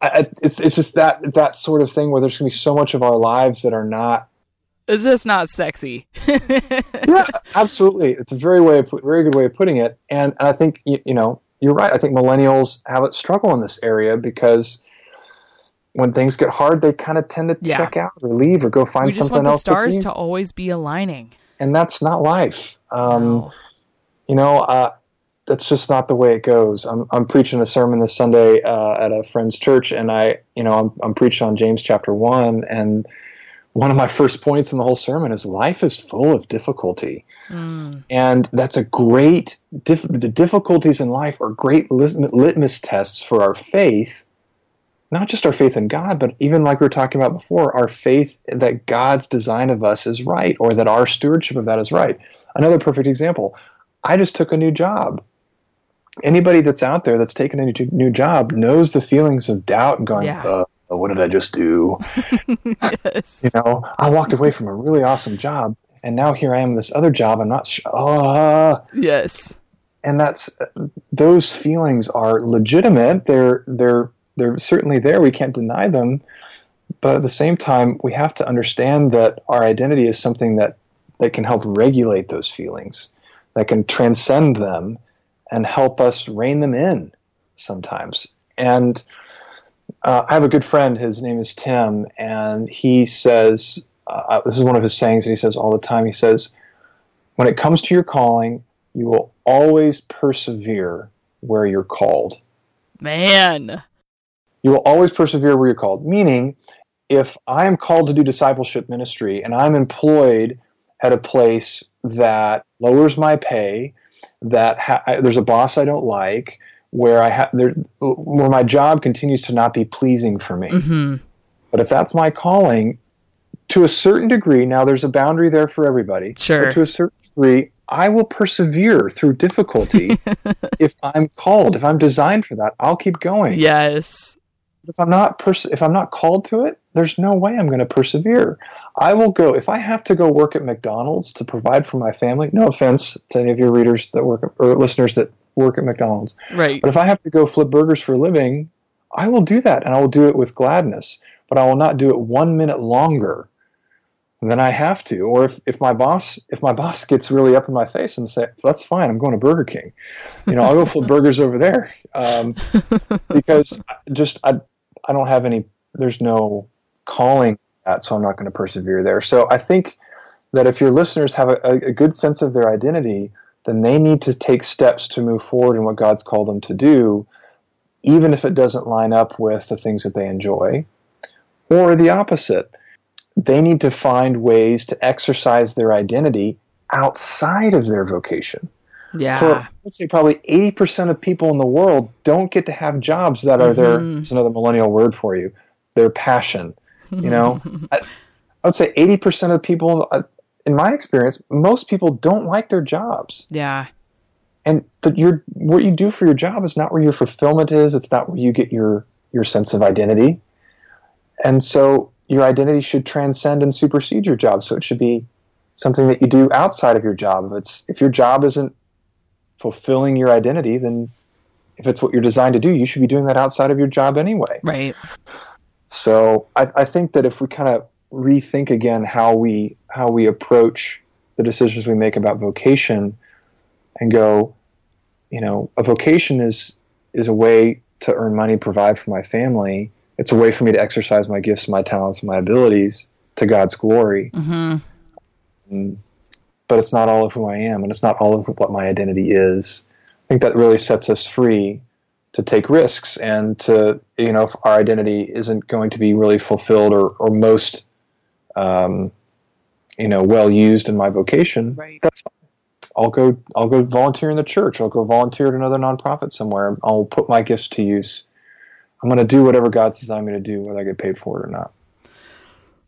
I, it's it's just that that sort of thing where there's going to be so much of our lives that are not. It's just not sexy. yeah, absolutely. It's a very way, of, very good way of putting it. And, and I think you, you know you're right. I think millennials have a struggle in this area because when things get hard, they kind of tend to yeah. check out or leave or go find something else. We just want the stars to always be aligning, and that's not life. Um, no. You know, uh, that's just not the way it goes. I'm, I'm preaching a sermon this Sunday uh, at a friend's church, and I, you know, I'm, I'm preaching on James chapter one, and one of my first points in the whole sermon is life is full of difficulty, mm. and that's a great. Dif- the difficulties in life are great litmus tests for our faith, not just our faith in God, but even like we were talking about before, our faith that God's design of us is right, or that our stewardship of that is right. Another perfect example. I just took a new job anybody that's out there that's taken a new job knows the feelings of doubt and going, yeah. What did I just do? yes. You know, I walked away from a really awesome job, and now here I am in this other job. I'm not sure. Uh, yes. And that's those feelings are legitimate. They're they're they're certainly there. We can't deny them. But at the same time, we have to understand that our identity is something that that can help regulate those feelings, that can transcend them, and help us rein them in sometimes. And uh, I have a good friend. His name is Tim, and he says uh, this is one of his sayings that he says all the time. He says, "When it comes to your calling, you will always persevere where you're called." Man, you will always persevere where you're called. Meaning, if I am called to do discipleship ministry and I'm employed at a place that lowers my pay, that ha- I, there's a boss I don't like, where I have there where my job continues to not be pleasing for me. Mm-hmm. But if that's my calling, to a certain degree, now there's a boundary there for everybody. Sure. to a certain degree, I will persevere through difficulty if I'm called, if I'm designed for that. I'll keep going. Yes. If I'm not pers- if I'm not called to it, there's no way I'm going to persevere. I will go if I have to go work at McDonald's to provide for my family. No offense to any of your readers that work or listeners that work at McDonald's. Right. But if I have to go flip burgers for a living, I will do that and I will do it with gladness. But I will not do it one minute longer than I have to. Or if, if my boss if my boss gets really up in my face and say, "That's fine, I'm going to Burger King," you know, I'll go flip burgers over there um, because just I I don't have any. There's no calling that, so I'm not going to persevere there. So I think that if your listeners have a, a good sense of their identity, then they need to take steps to move forward in what God's called them to do, even if it doesn't line up with the things that they enjoy. Or the opposite, they need to find ways to exercise their identity outside of their vocation. Yeah. For, let's say probably 80% of people in the world don't get to have jobs that are mm-hmm. their, it's another millennial word for you, their passion, you know, I, I, would say 80% of people, uh, in my experience, most people don't like their jobs. Yeah. And the, your, what you do for your job is not where your fulfillment is. It's not where you get your, your sense of identity. And so your identity should transcend and supersede your job. So it should be something that you do outside of your job. If it's, if your job isn't fulfilling your identity, then if it's what you're designed to do, you should be doing that outside of your job anyway. Right. So I, I think that if we kind of rethink again how we how we approach the decisions we make about vocation and go, you know, a vocation is is a way to earn money, provide for my family. It's a way for me to exercise my gifts, my talents, my abilities to God's glory. Mm-hmm. And, but it's not all of who I am, and it's not all of what my identity is. I think that really sets us free to take risks and to, you know, if our identity isn't going to be really fulfilled or, or most, um, you know, well used in my vocation, Right. that's fine. I'll go. I'll go volunteer in the church. I'll go volunteer at another nonprofit somewhere. I'll put my gifts to use. I'm going to do whatever God says I'm going to do, whether I get paid for it or not.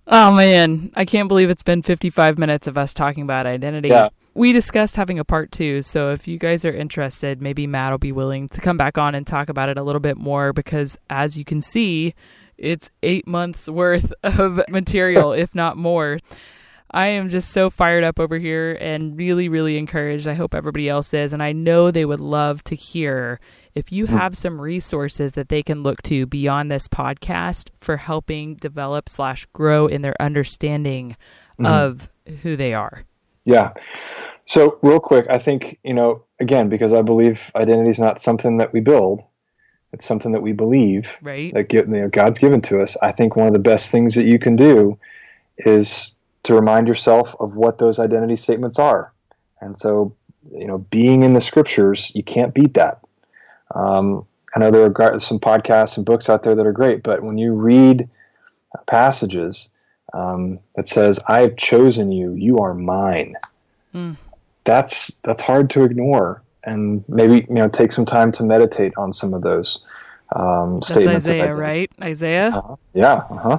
Oh man, I can't believe it's been 55 minutes of us talking about identity. Yeah. We discussed having a part two, so if you guys are interested, maybe Matt will be willing to come back on and talk about it a little bit more because, as you can see, it's eight months worth of material, if not more. I am just so fired up over here and really, really encouraged. I hope everybody else is. And I know they would love to hear if you hmm. have some resources that they can look to beyond this podcast for helping develop slash grow in their understanding hmm. of who they are. Yeah. So real quick, I think you know again because I believe identity is not something that we build; it's something that we believe Right? that you know, God's given to us. I think one of the best things that you can do is to remind yourself of what those identity statements are. And so, you know, being in the scriptures, you can't beat that. Um, I know there are some podcasts and books out there that are great, but when you read passages um, that says, "I have chosen you; you are mine," Mm. that's that's hard to ignore, and maybe you know take some time to meditate on some of those um, That's statements. of Isaiah, right? Isaiah? Uh-huh. Yeah. Uh-huh.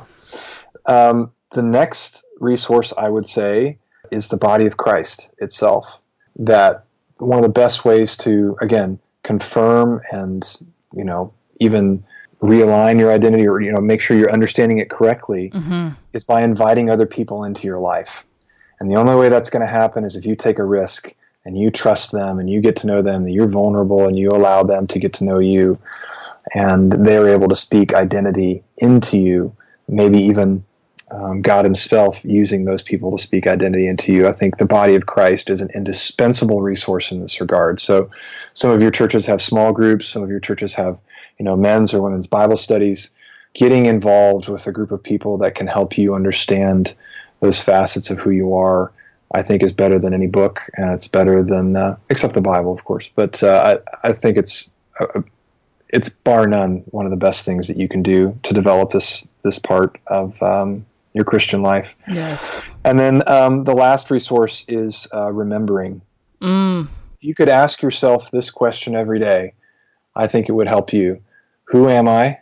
Um, the next resource I would say is the body of Christ itself. That one of the best ways to again confirm and you know even realign your identity or you know make sure you're understanding it correctly hmm is by inviting other people into your life. And the only way that's going to happen is if you take a risk and you trust them and you get to know them, that you're vulnerable and you allow them to get to know you and they're able to speak identity into you, maybe even um, God Himself using those people to speak identity into you. I think the body of Christ is an indispensable resource in this regard. So, some of your churches have small groups, some of your churches have, you know, men's or women's Bible studies. Getting involved with a group of people that can help you understand those facets of who you are, I think, is better than any book, and it's better than uh, except the Bible, of course. But uh, I, I think it's uh, it's bar none one of the best things that you can do to develop this this part of um, your Christian life. Yes. And then um, the last resource is uh, remembering. Mm. If you could ask yourself this question every day, I think it would help you. Who am I?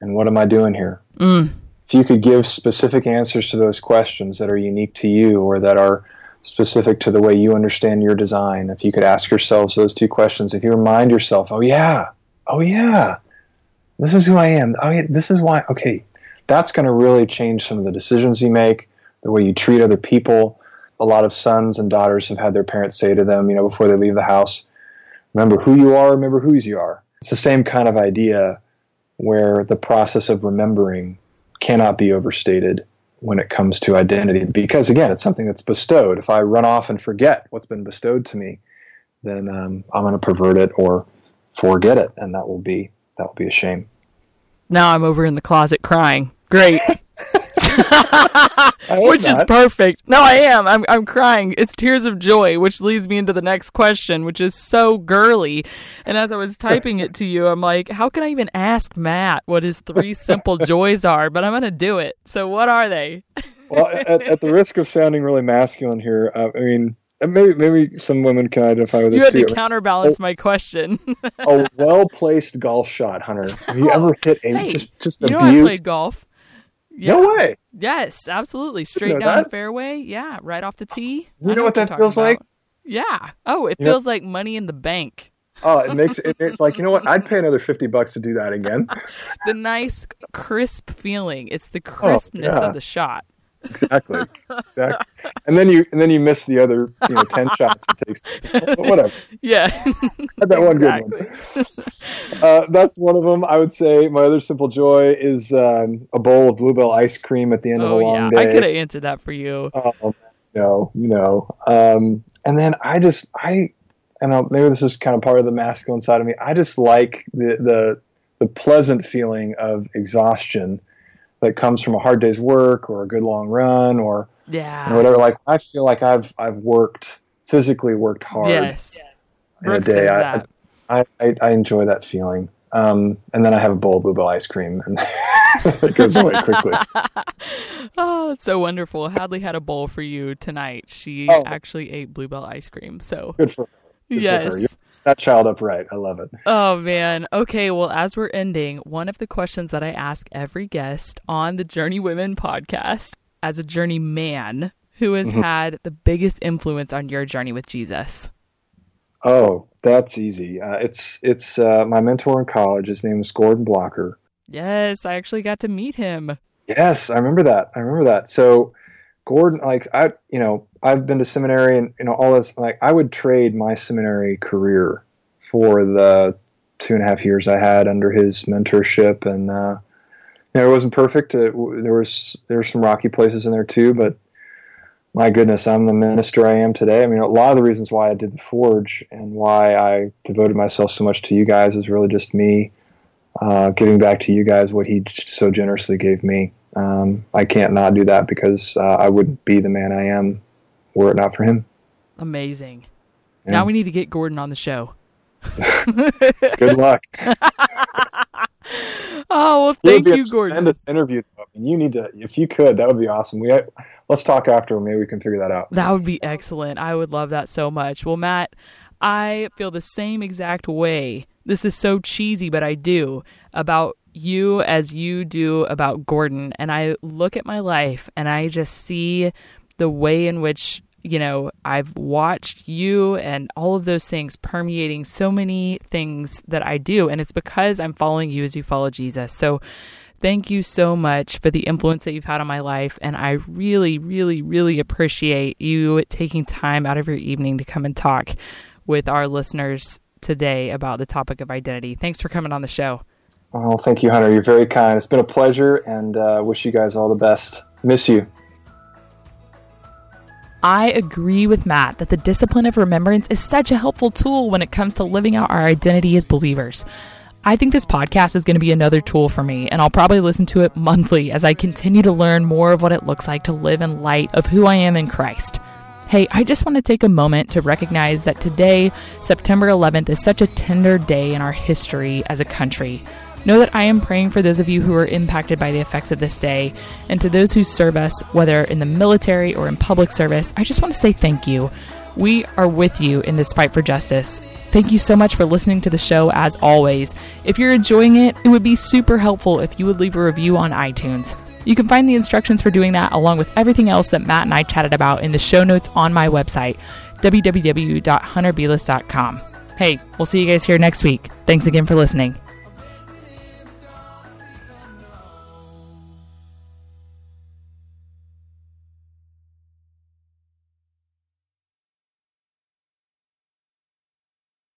And what am I doing here? Mm. If you could give specific answers to those questions that are unique to you or that are specific to the way you understand your design, if you could ask yourselves those two questions, if you remind yourself, oh, yeah, oh, yeah, this is who I am. Oh, yeah, this is why. Okay, that's going to really change some of the decisions you make, the way you treat other people. A lot of sons and daughters have had their parents say to them, you know, before they leave the house, remember who you are, remember whose you are. It's the same kind of idea where the process of remembering cannot be overstated when it comes to identity because again it's something that's bestowed if i run off and forget what's been bestowed to me then um, i'm going to pervert it or forget it and that will be that will be a shame Now I'm over in the closet crying. Great. I which is perfect. No, I am. I'm I'm crying. It's tears of joy, which leads me into the next question, which is so girly. And as I was typing it to you, I'm like, how can I even ask Matt what his three simple joys are? But I'm gonna do it. So what are they? well at, at the risk of sounding really masculine here uh, i mean maybe maybe some women can identify with You this had to too counterbalance my question. a well-placed golf shot hunter have you ever hit a Hey, just just you a know I beaut? played golf. Yeah. no way Yes, absolutely. Straight down that. the fairway. Yeah, right off the tee. You I know what that feels like? Yeah. Oh, it You know- feels like money in the bank. oh it makes it, it's like you know what i'd pay another 50 bucks to do that again The nice, crisp feeling. It's the oh, crispness Oh, yeah. of the shot. Exactly. exactly. And then you and then you miss the other you know ten shots it takes. Whatever. Yeah. Had that one good one. Uh, that's one of them. I would say my other simple joy is um, a bowl of Blue Bell ice cream at the end of a oh, long yeah. I could have answered that for you. Oh, no, you know. Um, and then I just I and I'll, maybe this is kind of part of the masculine side of me. I just like the the the pleasant feeling of exhaustion that comes from a hard day's work or a good long run or yeah you know, whatever. Like I feel like I've I've worked physically worked hard. Yes. in a day. says I- that. I, I, I enjoy that feeling. Um, and then I have a bowl of Blue Bell ice cream, and it goes away quickly. oh, that's so wonderful. Hadley had a bowl for you tonight. She Oh. actually ate Blue Bell ice cream. So, Good for her. Good for her. yes. That child upright. I love it. Oh man. Okay, well as we're ending, one of the questions that I ask every guest on the Journeywomen podcast as a journey man who has Mm-hmm. had the biggest influence on your journey with Jesus. Oh, that's easy. Uh, it's it's uh, my mentor in college. His name is Gordon Blocker. Yes, I actually got to meet him. Yes, I remember that. I remember that. So Gordon, like I, you know, I've been to seminary and you know all this. Like I would trade my seminary career for the two and a half years I had under his mentorship, and uh, you know, it wasn't perfect. It, there was there were some rocky places in there too, but my goodness, I'm the minister I am today. I mean, a lot of the reasons why I did the Forge and why I devoted myself so much to you guys is really just me uh, giving back to you guys what he so generously gave me. Um, I can't not do that because uh, I wouldn't be the man I am were it not for him. Amazing. Yeah. Now we need to get Gordon on the show. Good luck. Oh, well thank you, Gordon. Tremendous interview. I mean, you need to, if you could, that would be awesome. We let's talk after. Maybe we can figure that out. That would be excellent. I would love that so much. Well, Matt, I feel the same exact way. This is so cheesy, but I do about you as you do about Gordon. And I look at my life and I just see the way in which, you know, I've watched you and all of those things permeating so many things that I do. And it's because I'm following you as you follow Jesus. So, Thank you so much for the influence that you've had on my life. And I really, really, really appreciate you taking time out of your evening to come and talk with our listeners today about the topic of identity. Thanks for coming on the show. Oh, thank you, Hunter. You're very kind. It's been a pleasure, and uh, wish you guys all the best. Miss you. I agree with Matt that the discipline of remembrance is such a helpful tool when it comes to living out our identity as believers. I think this podcast is going to be another tool for me, and I'll probably listen to it monthly as I continue to learn more of what it looks like to live in light of who I am in Christ. Hey, I just want to take a moment to recognize that today, September 11th, is such a tender day in our history as a country. Know that I am praying for those of you who are impacted by the effects of this day, and to those who serve us, whether in the military or in public service, I just want to say thank you. We are with you in this fight for justice. Thank you so much for listening to the show as always. If you're enjoying it, it would be super helpful if you would leave a review on iTunes. You can find the instructions for doing that along with everything else that Matt and I chatted about in the show notes on my website, www.hunterbeless.com. Hey, we'll see you guys here next week. Thanks again for listening.